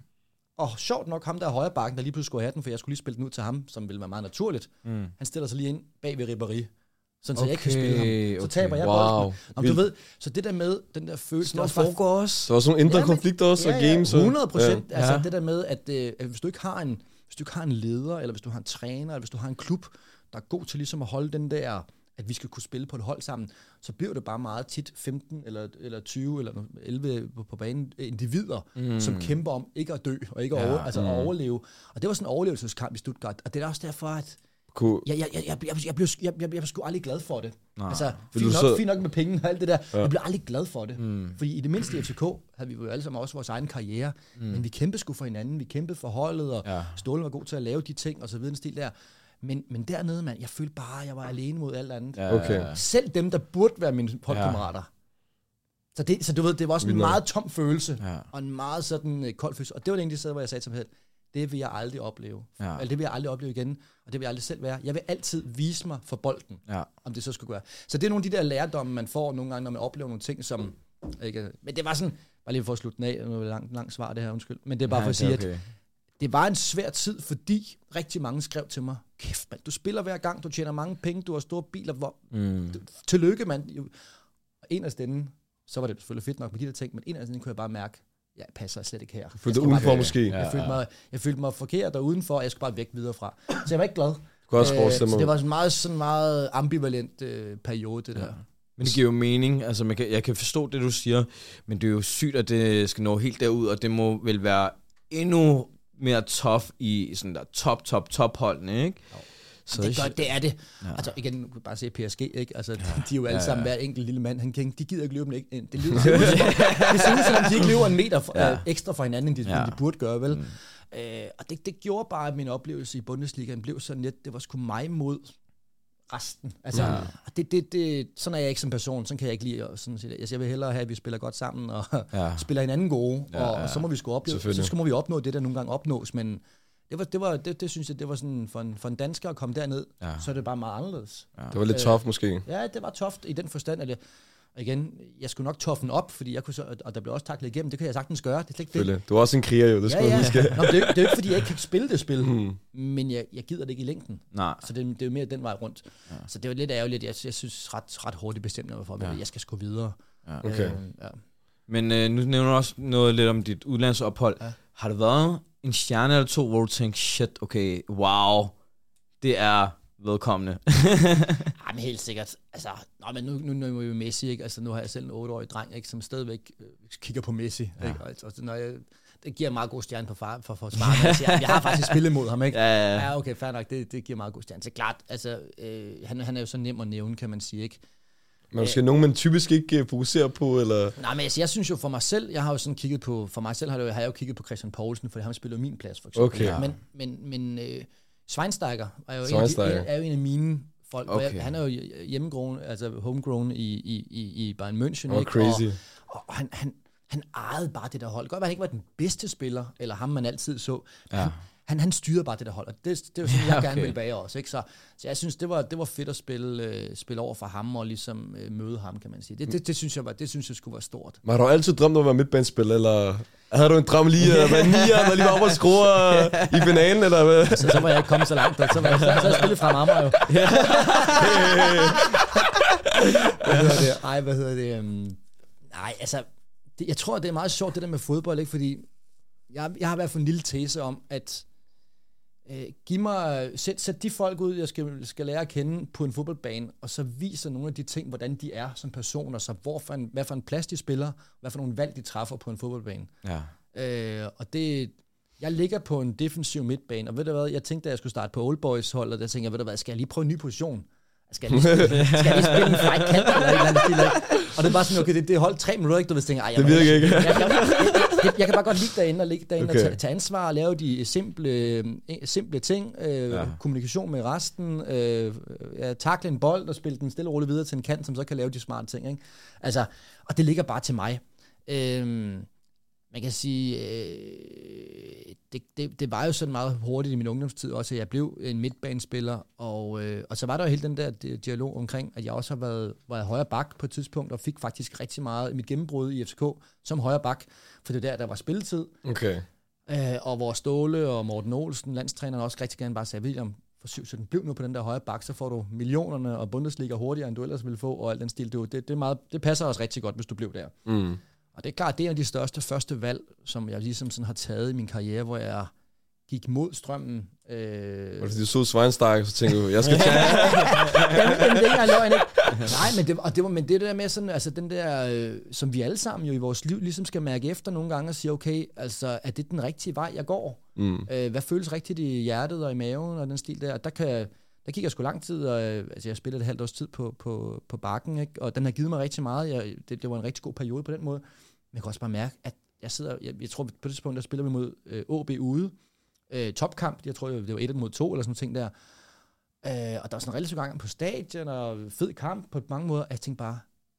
og sjovt nok ham der er højre bakken, der lige pludselig skulle have den, for jeg skulle lige spille den ud til ham, som ville være meget naturligt. Mm. Han stiller sig lige ind bag ved Ribéry, sådan så jeg ikke kan Okay, spille ham. Så okay. taber jeg Wow. bolden. Om du ved, så det der med, den der følelse, Sådan bare- foregår også. Der var sådan nogle indre Ja, konflikter også, og ja, ja, games. og- 100 procent. Ja. Altså Ja. det der med, at, øh, at hvis du ikke har en hvis du ikke har en leder, eller hvis du har en træner, eller hvis du har en klub, der er god til ligesom at holde den der, at vi skal kunne spille på et hold sammen, så bliver det bare meget tit 15 eller, eller 20 eller 11 på, på banen individer, mm. som kæmper om ikke at dø og ikke at, Ja, over, altså at overleve. Og det var sådan en overlevelseskamp i Stuttgart. Og det er også derfor, at Kunne, Jeg, jeg, jeg, jeg, jeg, jeg, blev, jeg, jeg, jeg blev sgu aldrig glad for det. Nej. Altså, fint nok, så- fint nok med penge og alt det der. Ja. Jeg blev aldrig glad for det. Mm. Fordi i det mindste i FCK havde vi jo alle sammen også vores egen karriere. Mm. Men vi kæmpede sgu for hinanden. Vi kæmpede for holdet, og ja. Ståle var god til at lave de ting, og så videre den stil der. Men, men dernede, mand, jeg følte bare, at jeg var alene mod alt andet. Ja. Okay. Selv dem, der burde være mine holdkammerater. Ja. Så, det, så du ved, det var også en meget tom følelse. Ja. Og en meget sådan øh, kold følelse. Og det var det egentlig sted, hvor jeg sagde til mig selv, det vil jeg aldrig opleve. Ja. Eller det vil jeg aldrig opleve igen. Og det vil jeg aldrig selv være. Jeg vil altid vise mig for bolden Ja. om det så skulle gøre. Så det er nogle af de der lærdomme, man får nogle gange, når man oplever nogle ting, som... Ikke, men det var sådan... Bare lige for at slutte den af, nu er det langt, langt svar det her, undskyld. Men det er bare Ja, for at sige, er at det var en svær tid, fordi rigtig mange skrev til mig, kæft mand, du spiller hver gang, du tjener mange penge, du har store biler, hvor, Mm. tillykke mand. En af stederne, så var det selvfølgelig fedt nok med de der ting, men en af stederne kunne jeg bare mærke, jeg passer slet ikke her. følte Jeg dig bare udenfor måske. Ja. Jeg følte, mig, jeg følte mig forkert og udenfor, og jeg skulle bare væk videre fra. Så jeg var ikke glad. Du også Øh, så det var en meget, sådan meget ambivalent øh, periode, det der. Ja. Men det giver jo mening. Altså, man kan, jeg kan forstå det, du siger, men det er jo sygt, at det skal nå helt derud, og det må vel være endnu mere tough i sådan der top, top, top holdene, ikke? Så det, gør, det er det. Ja. Altså igen, nu kan bare se PSG, ikke? Altså, ja. de, de er jo alle ja, sammen, hver enkelt lille mand, han kan, de gider ikke løbe en, en det, lyder, det, ser ud, som om, de ikke løber en meter for, Ja. øh, ekstra fra hinanden, end de, ja. de burde gøre, vel? Mm. Øh, og det, det gjorde bare, at min oplevelse i Bundesligaen blev sådan lidt, det var sgu mig mod resten. Altså, Ja. ja. det, det, det, sådan er jeg ikke som person, sådan kan jeg ikke lide. at- Sådan, set. altså, jeg vil hellere have, at vi spiller godt sammen, og Ja. ja. spiller hinanden gode, Ja, ja, og, ja. og så må vi sgu opleve, så skal må vi opnå det, der nogle gange opnås, men det, var, det, var, det, det synes jeg, det var sådan, for en, for en dansker at komme derned, Ja. ja. så er det bare meget anderledes. Det var lidt Øh, tough måske. Ja, det var toft i den forstand, at jeg, og igen, jeg skulle nok toffen op, fordi jeg kunne så, og der blev også taklet igennem, det kan jeg sagtens gøre, det er slet ikke det. Du er også en kriger jo, det skal Ja, ja. huske. Nå, det, er, det er jo ikke, fordi jeg ikke kan spille det spil, Hmm. men jeg, jeg gider det ikke i længden. Nej. Så det, det er jo mere den vej rundt. Ja. Så det var lidt ærgerligt. Jeg, jeg synes ret, ret hurtigt bestemte mig for, at Ja. jeg skal sgu videre. Ja. Okay. Øh, ja. Men øh, nu nævner du også noget lidt om dit udlandsophold. Ja. Har det været en stjerne eller to, hvor du tænkte, shit, okay, wow, det er vedkommende? Ej, men helt sikkert. Altså, nå, men nu, nu, nu er vi jo Messi, ikke? Altså, nu har jeg selv en 8-årig dreng, ikke, som stadigvæk øh, kigger på Messi. Ja. Ikke? Og, og, når jeg, det giver en meget god stjerne på far, for forsvaret. Jeg, siger, jeg har faktisk spillet mod ham, ikke? Ja, ja, ja. Ja, okay, fair nok. Det, det giver meget god stjerne. Så klart, altså, øh, han, han er jo så nem at nævne, kan man sige, ikke? Men måske nogen, man typisk ikke øh, fokuserer på, eller... Nej, men altså, jeg synes jo for mig selv, jeg har jo sådan kigget på, for mig selv har, det, jo- har jeg jo kigget på Christian Poulsen, for han spiller min plads, for eksempel. Okay. Ja. Men, men, men øh, Schweinsteiger er jo, en af, de, Schweinsteiger. er jo en af mine folk. Okay. Jeg, han er jo hjemmegrown, altså homegrown i, i, i, i Bayern München. Oh, ikke? crazy. Og, og han, han, han ejede bare det der hold. Godt, at han ikke var den bedste spiller, eller ham man altid så. Ja. Han, han, han styrede bare det der hold, og det, det er jo sådan, jeg Ja, okay. okay. gerne vil bage også. Ikke? Så, så jeg synes, det var, det var fedt at spille, øh, spille over for ham, og ligesom øh, møde ham, kan man sige. Det, det, det, synes jeg var, det synes jeg skulle være stort. Men har du altid drømt om at være midtbanespiller, eller havde du en drøm lige at være nier, der lige var oppe og skrue øh, i finalen, eller hvad? Så, så var jeg ikke kommet så langt, så var jeg, så, så jeg spillet fra Amager jo. hvad hedder det? Ej, hvad hedder det? Um, nej, altså, det, jeg tror, det er meget sjovt, det der med fodbold, ikke? Fordi jeg, jeg har i hvert fald en lille tese om, at øh, giv mig, sæt, sæt de folk ud, jeg skal, skal lære at kende på en fodboldbane, og så viser nogle af de ting, hvordan de er som personer, så hvor for en, hvad for en plads de spiller, hvad for nogle valg de træffer på en fodboldbane. Ja. Øh, og det, jeg ligger på en defensiv midtbane, og ved du hvad, jeg tænkte, at jeg skulle starte på Old Boys hold, og der tænkte jeg, ved du hvad, skal jeg lige prøve en ny position? Skal jeg lige spille, skal jeg lige spille en fræk kant eller et eller andet? Og det er bare sådan, okay, det, det holdt tre minutter, ikke? Du ved, så tænker, jeg, Det virker ikke. Jeg, jeg, jeg, jeg, jeg, kan bare godt lide derinde og ligge derinde okay. Og tage, tage ansvar og lave de simple, øh, simple ting. Øh, ja. Kommunikation med resten. Øh, ja, takle en bold og spille den stille og roligt videre til en kant, som så kan lave de smarte ting. Ikke? Altså, og det ligger bare til mig. Øh, man kan sige, øh, det, det, det var jo sådan meget hurtigt i min ungdomstid også, at jeg blev en midtbanespiller, og, øh, og så var der jo hele den der di- dialog omkring, at jeg også har været, været højre bak på et tidspunkt, og fik faktisk rigtig meget i mit gennembrud i FCK som højre bak, for det var der, der var spilletid, Okay. øh, og hvor Ståle og Morten Olsen, landstræneren, også rigtig gerne bare sagde, William, for 7 bliv nu på den der højre bak, så får du millionerne og Bundesliga hurtigere, end du ellers ville få, og alt den stil. Det, det, det, meget, det passer også rigtig godt, hvis du blev der. Mm. Og det er klart, det er en af de største første valg, som jeg ligesom sådan har taget i min karriere, hvor jeg gik mod strømmen. Øh, Og du så Svejnstark, så tænkte du, jeg skal tage... jamen, jamen, det er løgn, ikke? Nej, men det, og det, var, men det der med sådan, altså den der, øh, som vi alle sammen jo i vores liv ligesom skal mærke efter nogle gange og sige, okay, altså er det den rigtige vej, jeg går? Mm. Øh, hvad føles rigtigt i hjertet og i maven og den stil der? Der kan, der gik jeg sgu lang tid, og øh, altså, jeg spillede et halvt års tid på, på, på bakken, ikke? og den har givet mig rigtig meget. Jeg, det, det var en rigtig god periode på den måde. Men jeg kan også bare mærke, at jeg sidder, jeg, jeg tror på det tidspunkt, der spiller vi mod øh, OB ude, øh, topkamp, jeg tror det var 1 mod 2 eller sådan noget ting der, øh, og der var sådan en relativ gang på stadion, og fed kamp på mange måder, og jeg tænkte bare,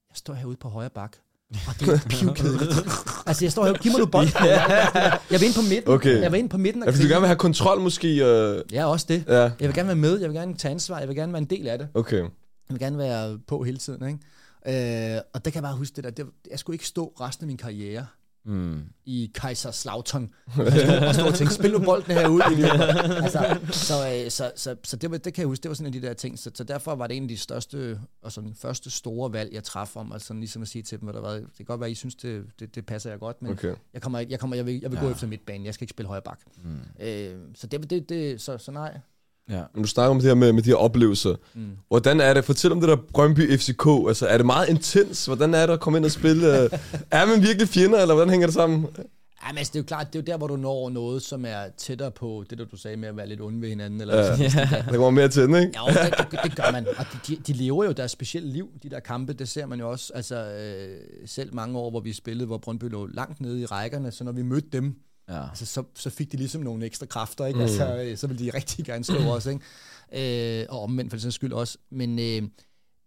jeg står herude på højre bak, og det er pivkedeligt. altså, jeg står her, giv mig nu bolden. Jeg vil ind på midten. Okay. Jeg vil ind på midten. Ja, fordi du gerne vil have kontrol måske. Øh, Ja, også det. ja, Jeg vil gerne være med, jeg vil gerne tage ansvar, jeg vil gerne være en del af det. okay. Jeg vil gerne være på hele tiden, ikke? Øh, og der kan jeg bare huske det der, det, jeg skulle ikke stå resten af min karriere Mm. i Kaiserslautern og stå og tænke, spil nu bolden herude. altså, så, øh, så, så, så det, var, det kan jeg huske, det var sådan en af de der ting. Så, så derfor var det en af de største og sådan første store valg, jeg træffede om, altså ligesom at sige til dem, hvad der var, det kan godt være, I synes, det, det, det passer jeg godt, men Okay. jeg, kommer, jeg, kommer, jeg vil, jeg vil ja. gå efter midtbanen, jeg skal ikke spille højre bak. Mm. Øh, så det, det, det så, så nej. Ja. Men du snakker om det her med, med de her oplevelser. Mm. Hvordan er det? Fortæl om det der Brøndby FCK. Altså, er det meget intens? Hvordan er det at komme ind og spille? Øh, er man virkelig fjender, eller hvordan hænger det sammen? Ja, men altså, det er jo klart, det er jo der, hvor du når noget, som er tættere på det, der du sagde med at være lidt onde ved hinanden. Eller Ja. sådan. Der kommer mere til den, ikke? Ja, det, det, det gør man. Og de, de, de lever jo deres specielle liv, de der kampe. Det ser man jo også. Altså, øh, selv mange år, hvor vi spillede, hvor Brøndby lå langt nede i rækkerne, så når vi mødte dem, Ja. altså, så, så fik de ligesom nogle ekstra kræfter. Ikke? Mm. Altså, så ville de rigtig gerne slå os. Ikke? Øh, og omvendt for den skyld også. Men, øh,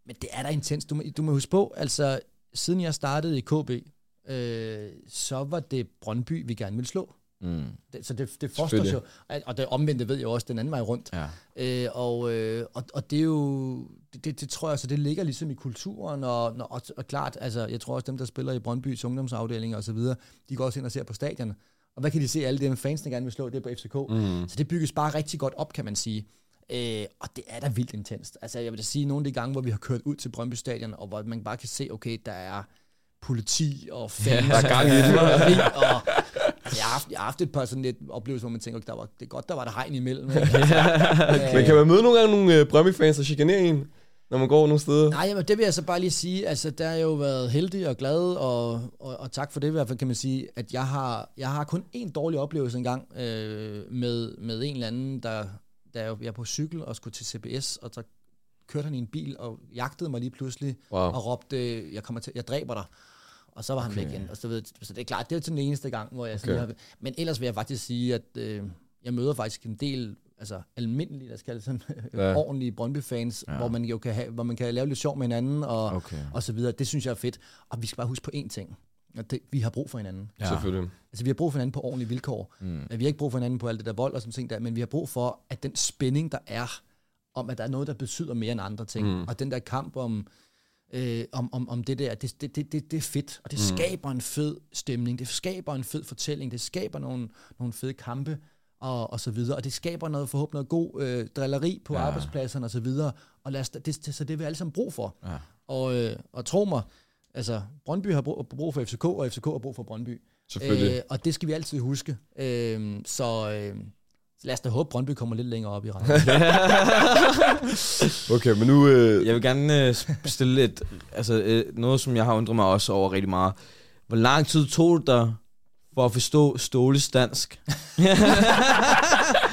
men det er da intens. Du, du må huske på, altså, siden jeg startede i KB, øh, så var det Brøndby, vi gerne ville slå. Mm. Det, så det, det foster jo, og- det omvendte ved jeg også den anden vej rundt. Ja. Øh, og, øh, og, og det er jo, det, det, det tror jeg, så det ligger ligesom i kulturen, og, og, og, og klart, altså, jeg tror også dem, der spiller i Brøndbys ungdomsafdelinger og så videre, de går også ind og ser på stadion. Og hvad kan de se? Alle dem fans, der gerne vil slå, det er på FCK. Mm. Så det bygges bare rigtig godt op, kan man sige. Øh, og det er da vildt intenst. Altså, jeg vil da sige, nogle af de gange, hvor vi har kørt ud til Brøndby Stadion, og hvor man bare kan se, okay, der er politi og fans. Der er gang i den. og, og jeg, har haft, jeg har haft et par sådan lidt oplevelser, hvor man tænker, okay, der var, det er godt, der var der hegn imellem. ikke? Men kan man møde nogle gange nogle øh, Brøndby-fans, der chikanerer en, når man går nogle steder? Nej, men det vil jeg så bare lige sige, altså der har jeg jo været heldig og glad, og, og, og tak for det i hvert fald, kan man sige, at jeg har, jeg har kun en dårlig oplevelse engang øh, med, med en eller anden, der, der jeg jeg er på cykel og skulle til CBS, og så kørte han i en bil og jagtede mig lige pludselig, Wow. og råbte, jeg kommer til, jeg dræber dig. Og så var han Okay. væk igen. Og så, ved, så det er klart, det er sådan den eneste gang, hvor jeg sådan Okay. har, Men ellers vil jeg faktisk sige, at øh, jeg møder faktisk en del altså almindelige, der skal kalde sådan, Ja. ordentlige Brøndby-fans, Ja. hvor man jo kan, have, hvor man kan lave lidt sjov med hinanden, og, Okay. og så videre. Det synes jeg er fedt. Og vi skal bare huske på én ting. At det, vi har brug for hinanden. Ja. Selvfølgelig. Altså, vi har brug for hinanden på ordentlige vilkår. Mm. Vi har ikke brug for hinanden på alt det der vold og sådan ting der, men vi har brug for, at den spænding, der er, om at der er noget, der betyder mere end andre ting, Mm. og den der kamp om, øh, om, om, om det der, det, det, det, det, det er fedt, og det mm. skaber en fed stemning, det skaber en fed fortælling, det skaber nogle, nogle fede kampe, og, og så videre, og det skaber noget forhåbentlig noget god øh, drilleri på Ja. arbejdspladserne og så videre, og lad os, det, så det har vi alle sammen brug for. Ja. Og, øh, og tro mig, altså, Brøndby har brug, brug for FCK, og FCK har brug for Brøndby. Selvfølgelig. Øh, og det skal vi altid huske. Øh, så, øh, så lad os da håbe, Brøndby kommer lidt længere op i rækken. Okay, men nu... Øh, Jeg vil gerne øh, stille et, altså, øh, noget, som jeg har undret mig også over rigtig meget. Hvor lang tid tog det dig for at forstå Ståles dansk?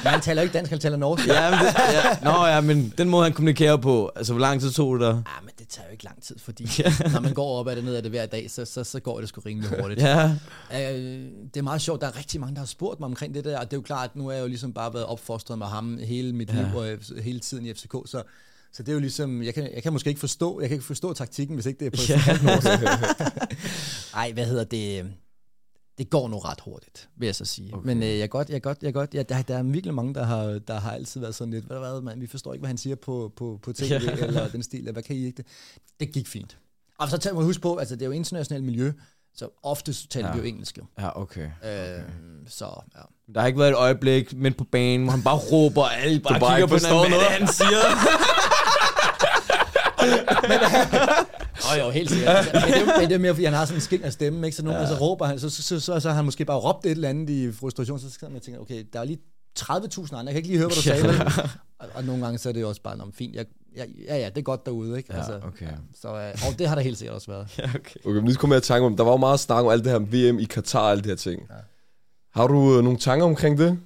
Men han taler ikke dansk, han taler norsk. ja, men det, ja, nå ja, men den måde, han kommunikerer på, altså hvor lang tid tog det dig? Ah, men det tager jo ikke lang tid, fordi når man går op ad det ned ad det hver dag, så, så, så går det sgu rimelig hurtigt. Ja, Øh, det er meget sjovt, der er rigtig mange, der har spurgt mig omkring det der, og det er jo klart, at nu er jeg jo ligesom bare været opfostret med ham hele mit Ja. liv og øh, hele tiden i FCK, så, så det er jo ligesom, jeg kan, jeg kan måske ikke forstå, jeg kan ikke forstå taktikken, hvis ikke det er på Ja. ja. Ej, hvad hedder det? Det går nu ret hurtigt, vil jeg så sige. Okay. Okay. Men øh, jeg godt, jeg godt, jeg godt. Ja, der, der er virkelig mange, der har, der har altid været sådan lidt, hvad, hvad man, vi forstår ikke, hvad han siger på, på, på tv, ja. eller den stil, hvad kan I ikke det? Det gik fint. Og så tager man huske på, altså det er jo internationalt miljø, så ofte taler Ja. vi jo engelsk. ja okay. Øh, så ja. Der har ikke været et øjeblik midt på banen, hvor han bare råber, og alle bare, bare kigger på hinanden, hvad han siger. Åh jo, helt sikkert. Altså, men, det, er jo- men det er mere, fordi han har sådan en af stemme, ikke? så nogle ja. så råber han, så, så, så, så, så, har han måske bare råbt et eller andet i frustration, så sidder man og tænker, okay, der er lige 30.000 andre, jeg kan ikke lige høre, hvad du sagde. og, og, nogle gange så er det jo også bare, "Nå, men fint, jeg, ja, ja, ja, det er godt derude, ikke? Ja, okay. Så, øh, og det har der helt sikkert også været. ja, okay. okay, men nu kommer jeg i tanke om, der var jo meget snak om alt det her VM i Katar og alle de her ting. Ja. Har du øh, nogle tanker omkring det?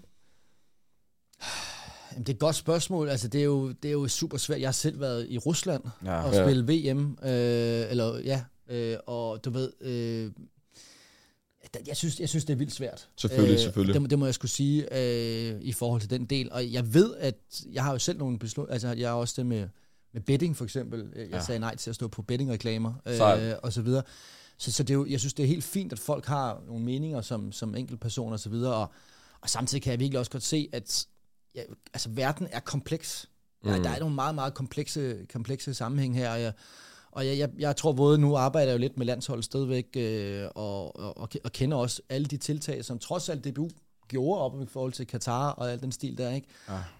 Jamen, det er et godt spørgsmål. Altså, det er, jo, det er jo super svært. Jeg har selv været i Rusland Ja. ja. og Ja. spille VM. Øh, eller ja, øh, og du ved... Øh, jeg synes, jeg synes, det er vildt svært. Selvfølgelig, selvfølgelig. Det, må- det må jeg skulle sige øh, i forhold til den del. Og jeg ved, at jeg har jo selv nogle beslut... Altså, jeg har også det med, med betting, for eksempel. Jeg Ja. ja. sagde nej til at stå på bettingreklamer øh, og så videre. Så, så det er jo, jeg synes, det er helt fint, at folk har nogle meninger som, som enkeltpersoner og så videre. Og, og samtidig kan jeg virkelig også godt se, at ja, altså, verden er kompleks. Der, Mm. der er nogle meget, meget komplekse, komplekse sammenhæng her. Og jeg, og jeg, jeg, jeg tror både, nu arbejder jeg jo lidt med landsholdet stadigvæk, øh, og, og, og, kender også alle de tiltag, som trods alt DBU gjorde op i forhold til Katar og al den stil der, ikke?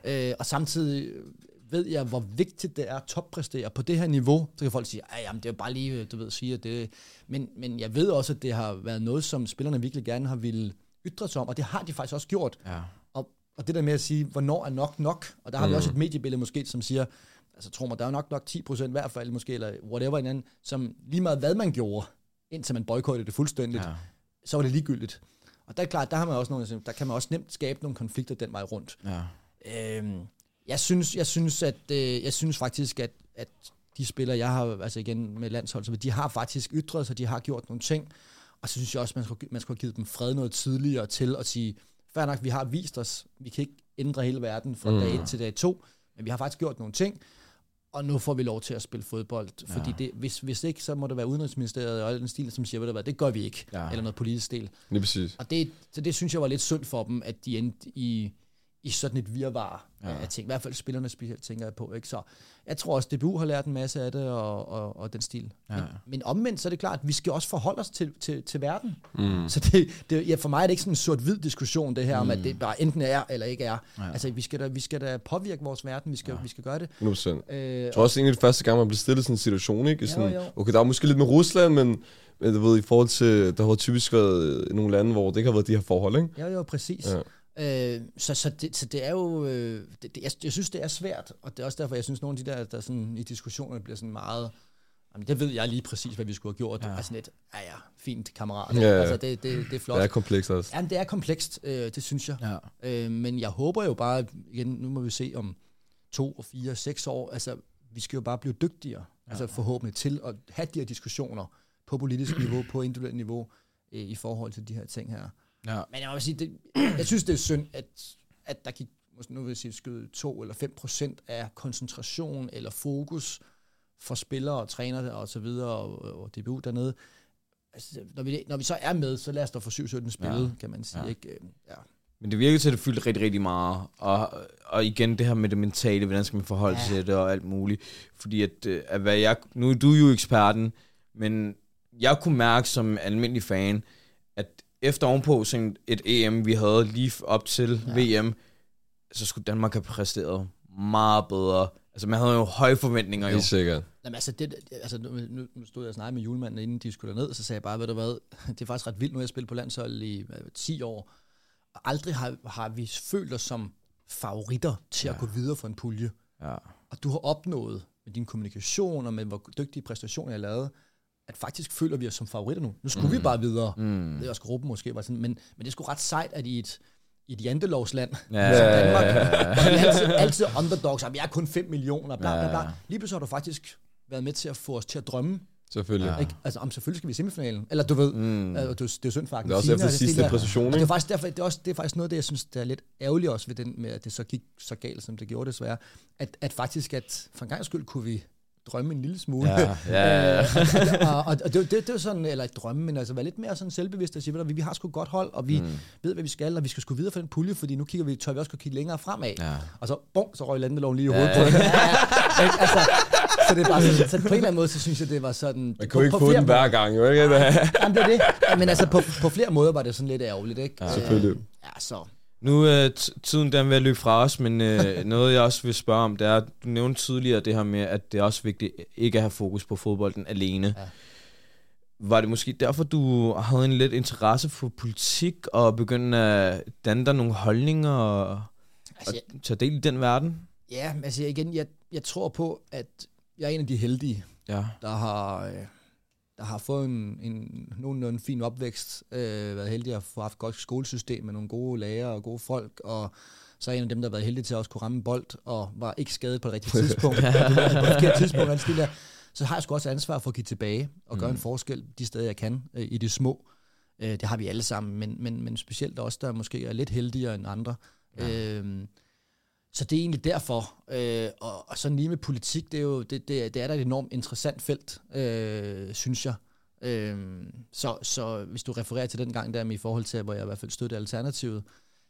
Ja. Øh, og samtidig ved jeg, hvor vigtigt det er at toppræstere på det her niveau. Så kan folk sige, at det er jo bare lige, du ved, sige, at det... Men, men jeg ved også, at det har været noget, som spillerne virkelig gerne har ville ytre sig om, og det har de faktisk også gjort. Ja. Og, det der med at sige, hvornår er nok nok, og der har mm. vi også et mediebillede måske, som siger, altså tro mig, der er nok nok 10 procent i hvert fald måske, eller whatever en anden, som lige meget hvad man gjorde, indtil man boykottede det fuldstændigt, ja. så var det ligegyldigt. Og der er klart, der, har man også nogle, der kan man også nemt skabe nogle konflikter den vej rundt. Ja. Øhm, jeg synes, jeg synes, at øh, jeg synes faktisk, at, at de spillere, jeg har, altså igen med landshold, så de har faktisk ytret sig, de har gjort nogle ting, og så synes jeg også, man skulle, man skulle have givet dem fred noget tidligere til at sige, fair nok, vi har vist os, vi kan ikke ændre hele verden fra Mm. dag 1 til dag 2, men vi har faktisk gjort nogle ting, og nu får vi lov til at spille fodbold. Fordi Ja. det, hvis, hvis ikke, så må det være Udenrigsministeriet og den stil, som siger, ved du hvad, det gør vi ikke. Ja. Eller noget politisk del. Lige præcis. Og det, så det synes jeg var lidt synd for dem, at de endte i, i sådan et virvar Ja. af ting. I hvert fald spillerne specielt, tænker jeg på. Ikke? Så jeg tror også, DBU har lært en masse af det, og, og, og den stil. Ja. Men, men omvendt, så er det klart, at vi skal også forholde os til, til, til verden. Mm. Så det, det, ja, for mig er det ikke sådan en sort-hvid diskussion, det her mm. om, at det bare enten er eller ikke er. Ja. Altså, vi skal, da, vi skal da påvirke vores verden, vi skal, ja. vi skal gøre det. 100%. Øh, Jeg tror også, det er egentlig første gang, man bliver stillet i sådan en situation, ikke? I Jo, Sådan, jo. Okay, der er måske lidt med Rusland, men, du ved, i forhold til, der har typisk været nogle lande, hvor det ikke har været de her forhold, ikke? Ja, jo, præcis. Ja. Øh, så, så, det, så det er jo... Øh, det, det, jeg, jeg synes, det er svært, og det er også derfor, jeg synes, nogle af de der, der sådan, i diskussionerne bliver sådan meget... Jamen, det ved jeg lige præcis, hvad vi skulle have gjort. Ja. Ja. Altså lidt, ja ja, fint kammerat. Ja, ja. Altså, det, det, det er flot. Det er komplekst også. Jamen, det er komplekst, øh, det synes jeg. Ja. Øh, men jeg håber jo bare, igen, nu må vi se om to, og fire, seks år, altså, vi skal jo bare blive dygtigere, ja. altså forhåbentlig til at have de her diskussioner på politisk niveau, på individuelt niveau, øh, i forhold til de her ting her. Ja. Men jeg må sige, det, jeg synes, det er synd, at, at der gik, måske nu vil jeg sige, skyde 2 eller 5 procent af koncentration eller fokus for spillere og trænere og så videre, og, og DBU dernede. Altså, når, vi, når vi så er med, så lad os da få 7-17 spillet, Ja. kan man sige. Ja. Ja. Ikke? Øh, Ja. Men det virker til, at det fyldte rigtig, rigtig meget. Og, og igen det her med det mentale, hvordan skal man forholde sig Ja. til det og alt muligt. Fordi at, øh, at hvad jeg, nu er du jo eksperten, men jeg kunne mærke som almindelig fan, at efter ovenpå sådan et EM, vi havde lige op til ja. VM, så skulle Danmark have præsteret meget bedre. Altså man havde jo høje forventninger jo. Helt sikkert. Jamen, altså, det, altså, nu, nu nu stod jeg og snakkede med julemanden, inden de skulle ned, så sagde jeg bare, ved du hvad, det er faktisk ret vildt, nu har jeg spillet på landshold i hvad, 10 år, og aldrig har, har vi følt os som favoritter til ja. at gå videre for en pulje. Ja. Og du har opnået med din kommunikation og med hvor dygtige præstationer jeg lavede, at faktisk føler vi os som favoritter nu. Nu skulle mm. vi bare videre. Mm. Det er også gruppen måske var sådan, men, men det er sgu ret sejt, at i et, i et jantelovsland, Ja. som Danmark, hvor vi er altid, altid underdogs, og vi er kun 5 millioner, bla bla bla. Ja. Lige pludselig har du faktisk været med til at få os til at drømme. Selvfølgelig. Ja. Ja. Ikke? Altså, om selvfølgelig skal vi i semifinalen. Eller du ved, Mm. øh, det, er, det er synd for Det er også Argentina, efter og det sidste Og det er ikke? faktisk derfor, det er, også, det er faktisk noget af det, jeg synes, der er lidt ærgerligt også ved den, med, at det så gik så galt, som det gjorde desværre. At, at faktisk, at for en gang skyld kunne vi drømme en lille smule. Ja, ja, ja. Øh, og, og, og det, det, det er jo sådan, eller ikke drømme, men altså være lidt mere sådan selvbevidst og sige, vi, vi har sgu godt hold, og vi mm. ved, hvad vi skal, og vi skal sgu videre for den pulje, fordi nu kigger vi, tør vi også kunne kigge længere fremad. Ja. Og så, bum, så røg landeloven lige i hovedet på. Ja, ja. Ikke? altså, så det er bare sådan, så på en eller anden måde, så synes jeg, det var sådan... Man kunne ikke få den hver gang, jo ikke? Jamen, det er det. Ja, Men altså, på, på flere måder var det sådan lidt ærgerligt, ikke? Ja, selvfølgelig. Ja, så... Nu er t- tiden den ved at løbe fra os, men øh, noget jeg også vil spørge om, det er, du nævnte tidligere det her med, at det er også vigtigt ikke at have fokus på fodbolden alene. Ja. Var det måske derfor, du havde en lidt interesse for politik, og begyndte at danne dig nogle holdninger, og, Altså, og tage del i den verden? ja, altså igen, jeg, jeg tror på, at jeg er en af de heldige, Ja. der har, øh, der har fået en, en nogenlunde fin opvækst, øh, været heldig at få haft et godt skolesystem med nogle gode lærere og gode folk, og så er en af dem, der har været heldig til at også kunne ramme en bold, og var ikke skadet på det rigtige tidspunkt. på det rigtige tidspunkt, det der. Så har jeg sgu også ansvar for at give tilbage og mm. gøre en forskel de steder, jeg kan, øh, i det små. Øh, det har vi alle sammen, men, men, men specielt også, der måske er lidt heldigere end andre. Ja. Øh, så det er egentlig derfor. Øh, og, og sådan lige med politik, det er jo det, det, det er da et enormt interessant felt, øh, synes jeg. Øh, så, så hvis du refererer til den gang der med i forhold til, hvor jeg i hvert fald støttede Alternativet,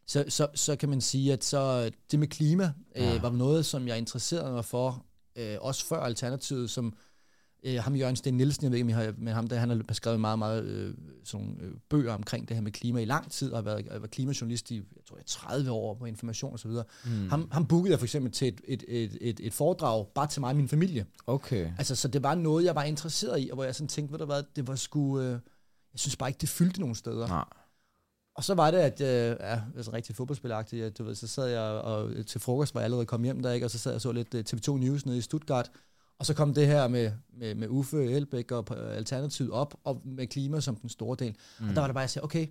så, så, så kan man sige, at så det med klima øh, ja. var noget, som jeg interesserede mig for, øh, også før Alternativet, som øh, ham Jørgen Sten Nielsen, jeg ved ikke, om I har med ham, der, han har skrevet meget, meget øh, sådan, øh, bøger omkring det her med klima i lang tid, og har været, været klimajournalist i, jeg tror, 30 år på information og så videre. Mm. Ham, ham bookede jeg for eksempel til et, et, et, et, et foredrag, bare til mig og min familie. Okay. Altså, så det var noget, jeg var interesseret i, og hvor jeg sådan tænkte, ved du hvad, det var sgu, øh, jeg synes bare ikke, det fyldte nogen steder. Nej. Og så var det, at øh, ja, altså rigtig fodboldspilagtigt, du ved, så sad jeg og, til frokost, var jeg allerede kommet hjem der, ikke? og så sad jeg og så lidt uh, TV2 News nede i Stuttgart, og så kom det her med, med, med Uffe Elbæk og Alternativet op, og med klima som den store del. Mm. Og der var det bare, at jeg sagde, okay,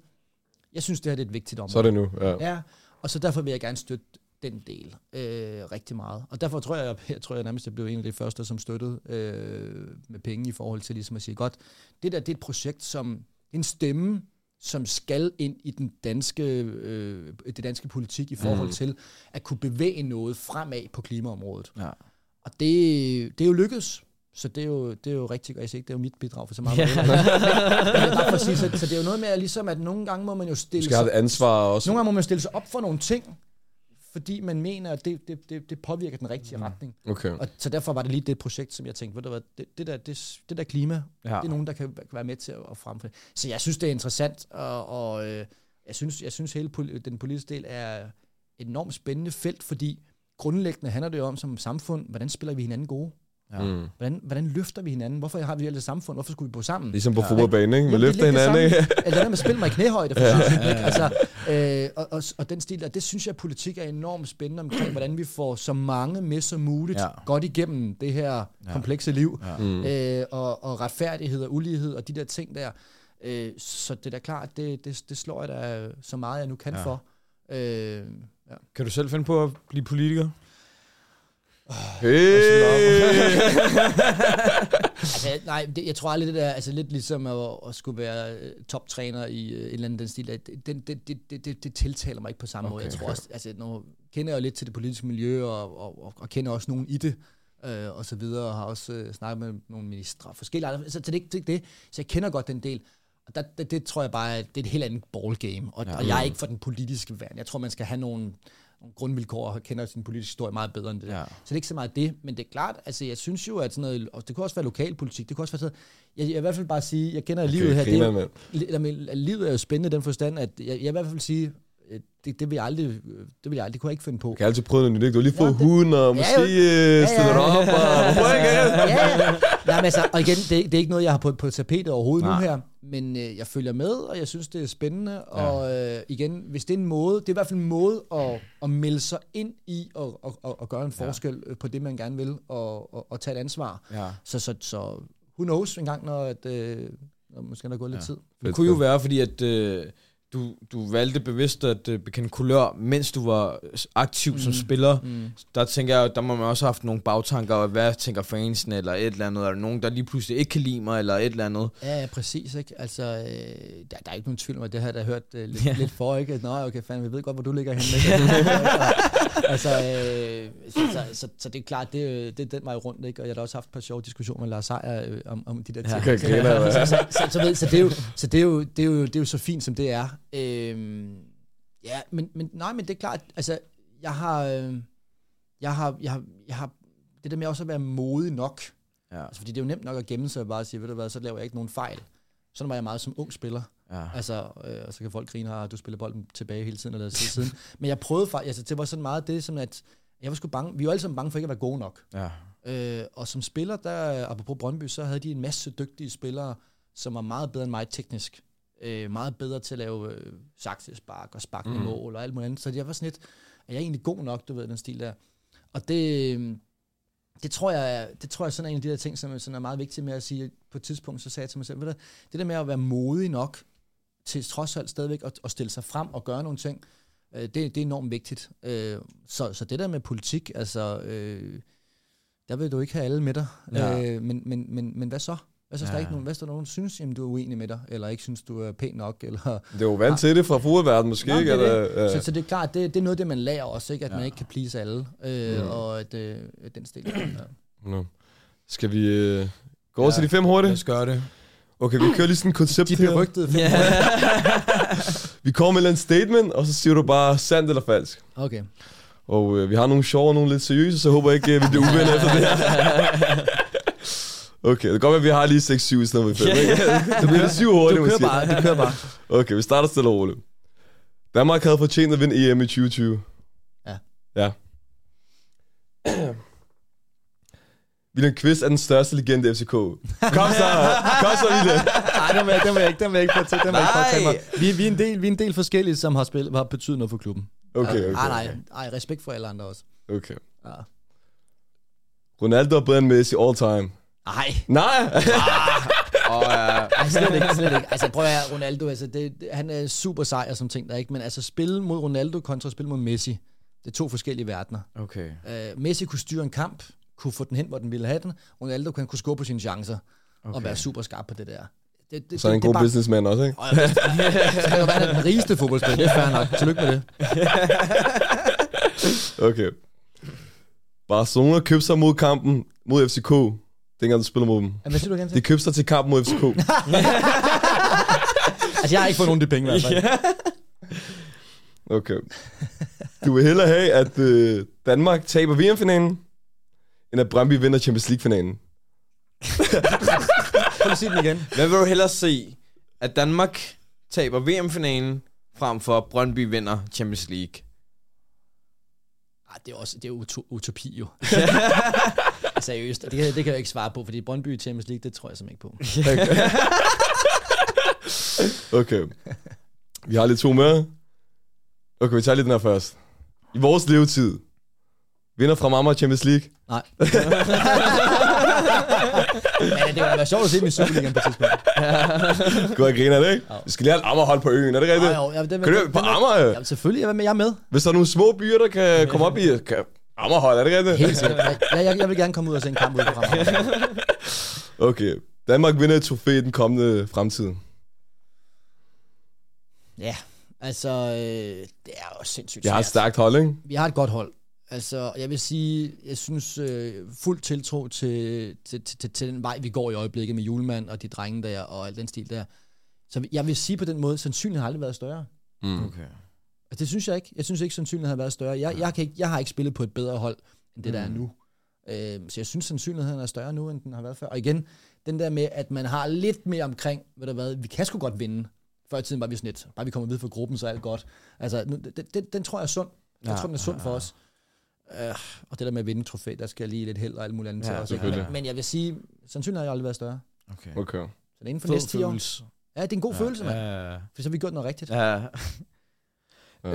jeg synes, det her det er et vigtigt område. Så er det nu, ja. Ja, og så derfor vil jeg gerne støtte den del øh, rigtig meget. Og derfor tror jeg, jeg tror jeg nærmest, jeg blev en af de første, som støttede øh, med penge i forhold til ligesom at sige, godt, det der det er et projekt, som en stemme, som skal ind i den danske, øh, det danske politik i forhold mm. til at kunne bevæge noget fremad på klimaområdet. Ja. Og det, det er jo lykkedes. Så det er jo, det er jo rigtig godt. Jeg siger ikke, det er jo mit bidrag for så meget. Ja. Yeah. så, så det er jo noget med, at, ligesom, at nogle gange må man jo stille skal have et ansvar også. Nogle gange må man stille sig op for nogle ting, fordi man mener, at det, det, det, det påvirker den rigtige mm. retning. Okay. Og så derfor var det lige det projekt, som jeg tænkte, ved du hvad, det, det, der, det, det der klima, ja. det er nogen, der kan være med til at fremføre. Så jeg synes, det er interessant, og, og øh, jeg synes, jeg synes hele den politiske del er et enormt spændende felt, fordi grundlæggende handler det jo om som samfund, hvordan spiller vi hinanden gode? Ja. Mm. Hvordan, hvordan løfter vi hinanden? Hvorfor har vi det samfund? Hvorfor skulle vi bo sammen? Ligesom på ja. fodboldbanen, ikke? Man løfter hinanden, ikke? Eller med at spille mig i knæhøjde, for ja. Synes, ikke? Altså, øh, og, og, og, den stil, og det synes jeg, at politik er enormt spændende omkring, hvordan vi får så mange med som muligt ja. godt igennem det her ja. komplekse liv. Ja. Mm. Øh, og, og retfærdighed og ulighed og de der ting der. Øh, så det er da klart, det, det, det slår jeg da så meget, jeg nu kan ja. for. Øh, ja. Kan du selv finde på at blive politiker? Hey! altså, nej, det, jeg tror aldrig det der, altså lidt ligesom at, at skulle være øh, toptræner i uh, en eller anden den stil, det, det, det, det, det, det tiltaler mig ikke på samme okay, måde. Jeg tror også, altså nu kender jeg jo lidt til det politiske miljø, og, og, og, og kender også nogen i det, øh, og så videre, og har også øh, snakket med nogle ministre, forskellige andre, så, så det, det, det, så jeg kender godt den del. Og der, det, det tror jeg bare, det er et helt andet ballgame, og, ja, og jeg er ikke for den politiske vand. Jeg tror, man skal have nogle nogle grundvilkår og kender sin politiske historie meget bedre end det. Ja. Så det er ikke så meget det, men det er klart, altså jeg synes jo, at sådan noget, og det kunne også være lokalpolitik, det kunne også være sådan, jeg, jeg vil i hvert fald bare sige, jeg kender okay, livet her, det er, jo, livet er jo spændende den forstand, at jeg, jeg vil i hvert fald sige, Øh, det, det vil jeg aldrig, øh, det vil jeg aldrig, det kunne jeg ikke finde på. Jeg kan altid prøve noget nyt, Du har lige fået ja, huden, og måske ja, ja, ja, stille dig op, og hvorfor ikke? Ja, ja. Nej, men altså, og igen, det, det er ikke noget, jeg har på, på tapetet overhovedet Nej. nu her, men øh, jeg følger med, og jeg synes, det er spændende, og øh, igen, hvis det er en måde, det er i hvert fald en måde at, at melde sig ind i, og, og, og, og gøre en forskel ja. på det, man gerne vil, og, og, og tage et ansvar. Ja. Så, så, så who knows, en gang, når, at, øh, når måske der går lidt ja. tid. Det kunne jo være, fordi at... Øh, du, du valgte bevidst at uh, bekende kulør, mens du var aktiv mm. som spiller. Mm. Der tænker jeg, der må man også have haft nogle bagtanker, og hvad tænker fansen, eller et eller andet, eller nogen, der lige pludselig ikke kan lide mig, eller et eller andet. Ja, ja præcis. Ikke? Altså, øh, der, der er ikke nogen tvivl om, at det her, der har hørt øh, lidt, ja. lidt for, ikke? Nå, okay, fanden, vi ved godt, hvor du ligger henne. altså, øh, så, så, så, så, det er klart, det, det er den vej rundt, ikke? og jeg har også haft et par sjove diskussioner med Lars Seier øh, om, om de der ting. Ja, så, så, så, så, så, det er jo, så det er jo, det er jo, det er jo så fint, som det er. Øhm, ja, men, men nej, men det er klart, altså, jeg har, øh, jeg har, jeg har, jeg har, det der med også at være modig nok, ja. altså, fordi det er jo nemt nok at gemme sig og bare sige, ved du hvad, så laver jeg ikke nogen fejl. Sådan var jeg meget som ung spiller. Ja. Altså, øh, og så kan folk grine, at du spiller bolden tilbage hele tiden, eller siden. Men jeg prøvede faktisk, altså, det var sådan meget det, som at, jeg var sgu bange, vi var alle sammen bange for ikke at være gode nok. Ja. Øh, og som spiller, der, apropos Brøndby, så havde de en masse dygtige spillere, som var meget bedre end mig teknisk. Øh, meget bedre til at lave øh, saksespark og spark mm. mål og alt muligt andet. Så jeg var sådan lidt, er jeg egentlig god nok, du ved, den stil der. Og det, det tror jeg, det tror jeg sådan er en af de der ting, som sådan er meget vigtigt med at sige. På et tidspunkt, så sagde jeg til mig selv, ved du, det der med at være modig nok til trods alt stadigvæk at, at stille sig frem og gøre nogle ting, øh, det, det er enormt vigtigt. Øh, så, så det der med politik, altså, øh, der vil du ikke have alle med dig. Ja. Øh, men, men, men, men hvad så? Hvad så, ja. der Ja. ikke nogen, hvad så, der nogen synes, jamen, du er uenig med dig, eller ikke synes, du er pæn nok, eller... Det er jo vant til det fra fodboldverdenen måske, Nå, ikke? det er Eller, Så, så det er klart, det, det er noget, af det man lærer også, ikke? at ja. man Ja. ikke kan please alle, øh, Mm. og at øh, den stil. Ja. Skal vi øh, gå over Ja. til de fem Lad hurtigt? os gøre det. Okay, vi kører lige sådan et koncept De her. berygtede fem Ja. Vi kommer med et eller andet statement, og så siger du bare sandt eller falsk. Okay. Og øh, vi har nogle sjove og nogle lidt seriøse, så jeg håber ikke, øh, vi bliver uvenner efter det her. Okay, det kan godt være, at vi har lige 6-7 i stedet for 5, ikke? Det bliver 7 hurtigt, Du kører måske. bare, du kører bare. Okay, vi starter stille og roligt. Danmark havde fortjent at vinde EM i 2020. Ja. Ja. William Kvist er den største legende i FCK. Kom så, kom så, William. Nej, den vil jeg, den vil jeg ikke, den vil jeg ikke påtage, den vil jeg ikke påtage mig. Vi, vi, er en del, vi er en del forskellige, som har, spillet, har betydet noget for klubben. Okay, okay. Nej, nej, nej, respekt for alle andre også. Okay. Ja. Ronaldo er bedre end Messi all time. Nej, Nej! Og, uh, Ej, slet ikke, slet ikke. Altså, prøv at høre, Ronaldo, altså, det, det, han er super sej og som ting der, ikke? Men altså, spille mod Ronaldo kontra spille mod Messi, det er to forskellige verdener. okay. Uh, Messi kunne styre en kamp, kunne få den hen, hvor den ville have den. Ronaldo kunne, kunne score på sine chancer okay. og være super skarp på det der. Det, det, Så er han en god er businessman også, ikke? Jeg, så kan jo være, den rigeste fodboldspiller. Det er fair nok. Tillykke med det. Okay. Barcelona købte sig mod kampen mod FCK, dengang du spiller mod dem. Ja, Hvad siger du igen til? De købte sig til kampen mod FCK. Altså, jeg har ikke fået nogen af de penge i hvert fald. Okay. Du vil hellere have, at øh, Danmark taber VM-finalen, end at Brøndby vinder Champions League-finalen. Prøv at sige den igen. Hvad vil du hellere se? At Danmark taber VM-finalen, frem for at Brøndby vinder Champions League? Ej, det er også det er uto- utopi jo. Seriøst, det, det kan jeg ikke svare på, fordi Brøndby i Champions League, det tror jeg simpelthen ikke på. Okay. Vi har lige to mere. Okay, vi tager lige den her først. I vores levetid, vinder fra Mamma Champions League. Nej. Men det kunne være sjovt at se dem i Superligaen på et tidspunkt. Og griner det, ikke? Vi skal lige have et Amagerhold på øen, er det rigtigt? Ej, jo, ja, det, Kan du på Amager? Ja, selvfølgelig, jeg er med. Jeg er med. Hvis der er nogle små byer, der kan komme op i... Kan... Amagerhold, er det rigtigt? Helt sikkert. Jeg, jeg, jeg vil gerne komme ud og se en kamp ud på Amager. Okay. Danmark vinder et trofæ i den kommende fremtid. Ja, altså, øh, det er jo sindssygt Jeg har et svært. stærkt hold, ikke? Vi har et godt hold. Altså, jeg vil sige, jeg synes øh, fuld tiltro til, til, til, til, til den vej, vi går i øjeblikket med julemand og de drenge der og al den stil der. Så jeg vil sige på den måde, sandsynligheden har aldrig været større. Mm. Okay. Altså, det synes jeg ikke. Jeg synes ikke, sandsynligheden har været større. Jeg, jeg, kan ikke, jeg har ikke spillet på et bedre hold, end det, der er nu. Øh, så jeg synes, sandsynligheden er større nu, end den har været før. Og igen, den der med, at man har lidt mere omkring, ved du hvad, vi kan sgu godt vinde. Før i tiden var vi sådan lidt, bare vi kommer videre fra gruppen, så er alt godt. Altså, nu, den, den, den tror jeg er sund. Jeg Ja, tror, den er sund ja, for ja. os. Uh, og det der med at vinde trofæ, der skal lige lidt held og alt muligt andet Ja, til selvfølgelig. Men, men jeg vil sige, sandsynligheden har aldrig været større. Okay. Okay. Så det er inden for Fed næste 10 år. Ja, det er en god Ja, følelse, mand. Ja, ja, For så har vi gjort noget rigtigt. ja.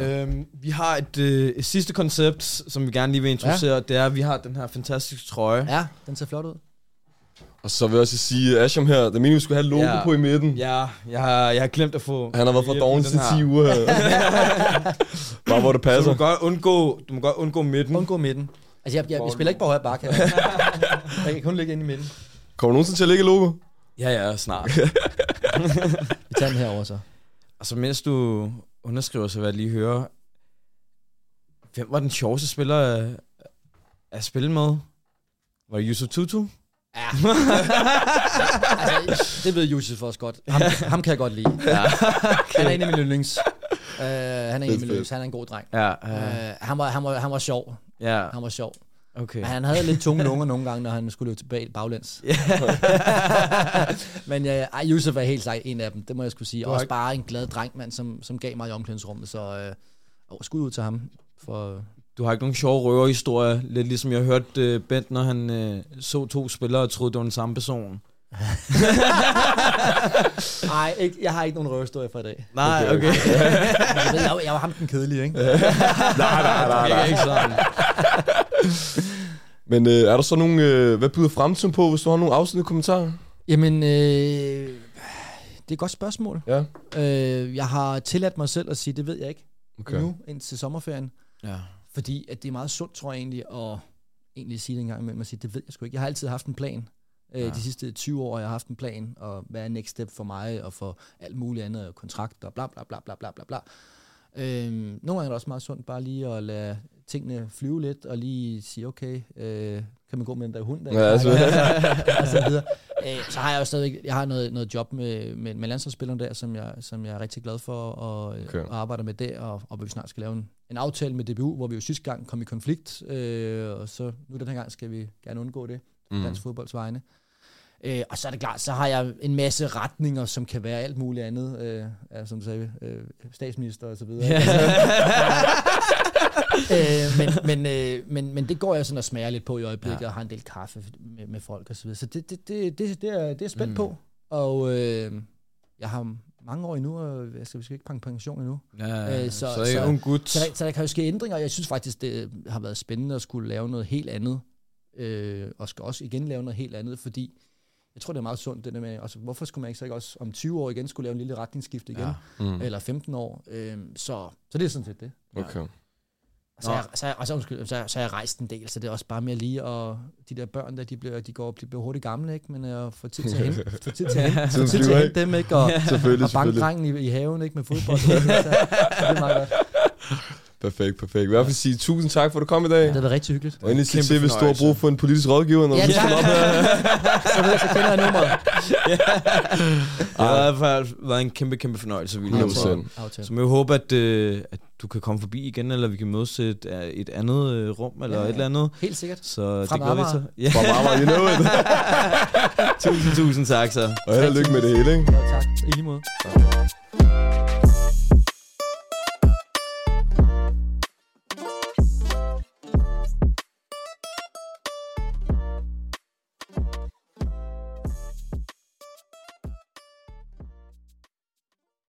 Ja. Øhm, vi har et, øh, et sidste koncept, som vi gerne lige vil introducere. Ja. Det er, at vi har den her fantastiske trøje. Ja, den ser flot ud. Og så vil jeg også sige, Asham her, det er meningen, vi skulle have logo Ja. på i midten. Ja, jeg har, jeg har glemt at få... Han har været med doven til her. 10 uger her. Bare hvor det Så du passer. må godt undgå, du må godt undgå midten. Undgå midten. Altså, jeg, jeg, jeg spiller ikke på højre bakke. jeg kan kun ligge inde i midten. Kommer du nogensinde til at lægge logo? Ja, ja, snart. Vi tager den herover så. Og så mens du underskriver, så vil jeg lige høre, hvem var den sjoveste spiller at, at spille med? Var det Yusuf Tutu? Ja. altså, det ved Josef også godt. Ham, ham kan jeg godt lide. Ja. Han er en af mine yndlings. Uh, han er en af mine yndlings. Han er en god dreng. Ja, Uh, ja, han, var, han, var, han var sjov. ja. Han var sjov. Okay. Men han havde lidt tunge lunger nogle gange, når han skulle løbe tilbage baglæns. Men uh, ej, Josef er helt sej en af dem, det må jeg skulle sige. Også ikke- bare en glad dreng, mand, som, som gav mig i omklædningsrummet. Så uh, oh, skud ud til ham. For, Du har ikke nogen sjove røverhistorier, lidt ligesom jeg hørte uh, Bent, når han uh, så to spillere og troede, det var den samme person. Nej, ikke, jeg har ikke nogen røverhistorie for i dag. Nej, Okay, okay. Jeg, ved, jeg, var- jeg var ham den kedelige, ikke? nej, nej, nej, Det er ikke sådan. Men øh, er der så nogle... Øh, hvad byder fremtiden på, hvis du har nogle afsluttende kommentarer? Jamen, øh, det er et godt spørgsmål. Ja. Øh, jeg har tilladt mig selv at sige, det ved jeg ikke Okay. nu, indtil sommerferien. Ja. Fordi at det er meget sundt, tror jeg egentlig, at egentlig sige det en gang imellem, at sige, det ved jeg sgu ikke. Jeg har altid haft en plan. Øh, Ja. De sidste 20 år har jeg haft en plan, og hvad er next step for mig, og for alt muligt andet, og kontrakter, bla bla bla bla bla bla bla. Øh, nogle gange er det også meget sundt bare lige at lade tingene flyve lidt, og lige sige, okay, øh, kan man gå med den der hund der? Ja, altså. og så videre. Øh, så har jeg jo stadigvæk, jeg har noget, noget job med, med, med landsholdsspilleren der, som jeg, som jeg er rigtig glad for, og, Okay. og arbejder med der, og, og vi snart skal lave en, en aftale med DBU, hvor vi jo sidste gang kom i konflikt, øh, og så nu den her gang skal vi gerne undgå det, mm. dansk fodbolds vegne. Øh, og så er det klart, så har jeg en masse retninger, som kan være alt muligt andet, øh, ja, som du sagde, øh, statsminister og så videre. øh, men, men, øh, men, men det går jeg sådan og smager lidt på i øjeblikket, Ja. ja. og har en del kaffe med, med folk og så videre. Så det, det, det, det, det, er, det er spændt Mm. på. Og øh, jeg har mange år endnu, og jeg skal, vi skal ikke pange pension endnu. Ja, Øh, så, så- så, er så- ung gut. Så der, så der kan jo ske ændringer, og jeg synes faktisk, det har været spændende at skulle lave noget helt andet. Øh, og skal også igen lave noget helt andet, fordi jeg tror, det er meget sundt, det der med, altså, hvorfor skulle man ikke så ikke også om 20 år igen skulle lave en lille retningsskift igen? Ja. Ja. Mm. Eller 15 år. Øh, så, så det er sådan set det. Okay. Og så, jeg, så, er jeg, og så, undskyld, så, er- så jeg rejst en del, så det er også bare mere lige, og de der børn der, de bliver, de går, de bliver hurtigt gamle, ikke? Men øh, at få tid til at hente, få tid til at hente, få tid til at hente dem, ikke? Og, og banke drengen i, i haven, ikke? Med fodbold. så, så det er meget godt. Perfekt, perfekt. I hvert fald sige tusind tak for, at du kom i dag. Det har været rigtig hyggeligt. Og endelig sig til, hvis du har brug for en politisk rådgiver, når Ja, du skal op her. Så, ved jeg, så kender jeg nummeret. Det har i hvert fald været en kæmpe, kæmpe fornøjelse. 100%. Så, jeg håber, at, øh, at du kan komme forbi igen, eller vi kan mødes til et, øh, et andet øh, rum, eller Ja, et ja. eller andet. Helt sikkert. Så Fra det gør vi så. Ja. Fra Marmar, you know it. tusind, tusind tak så. Og held og lykke med det hele, ikke? Ja, tak. I lige måde.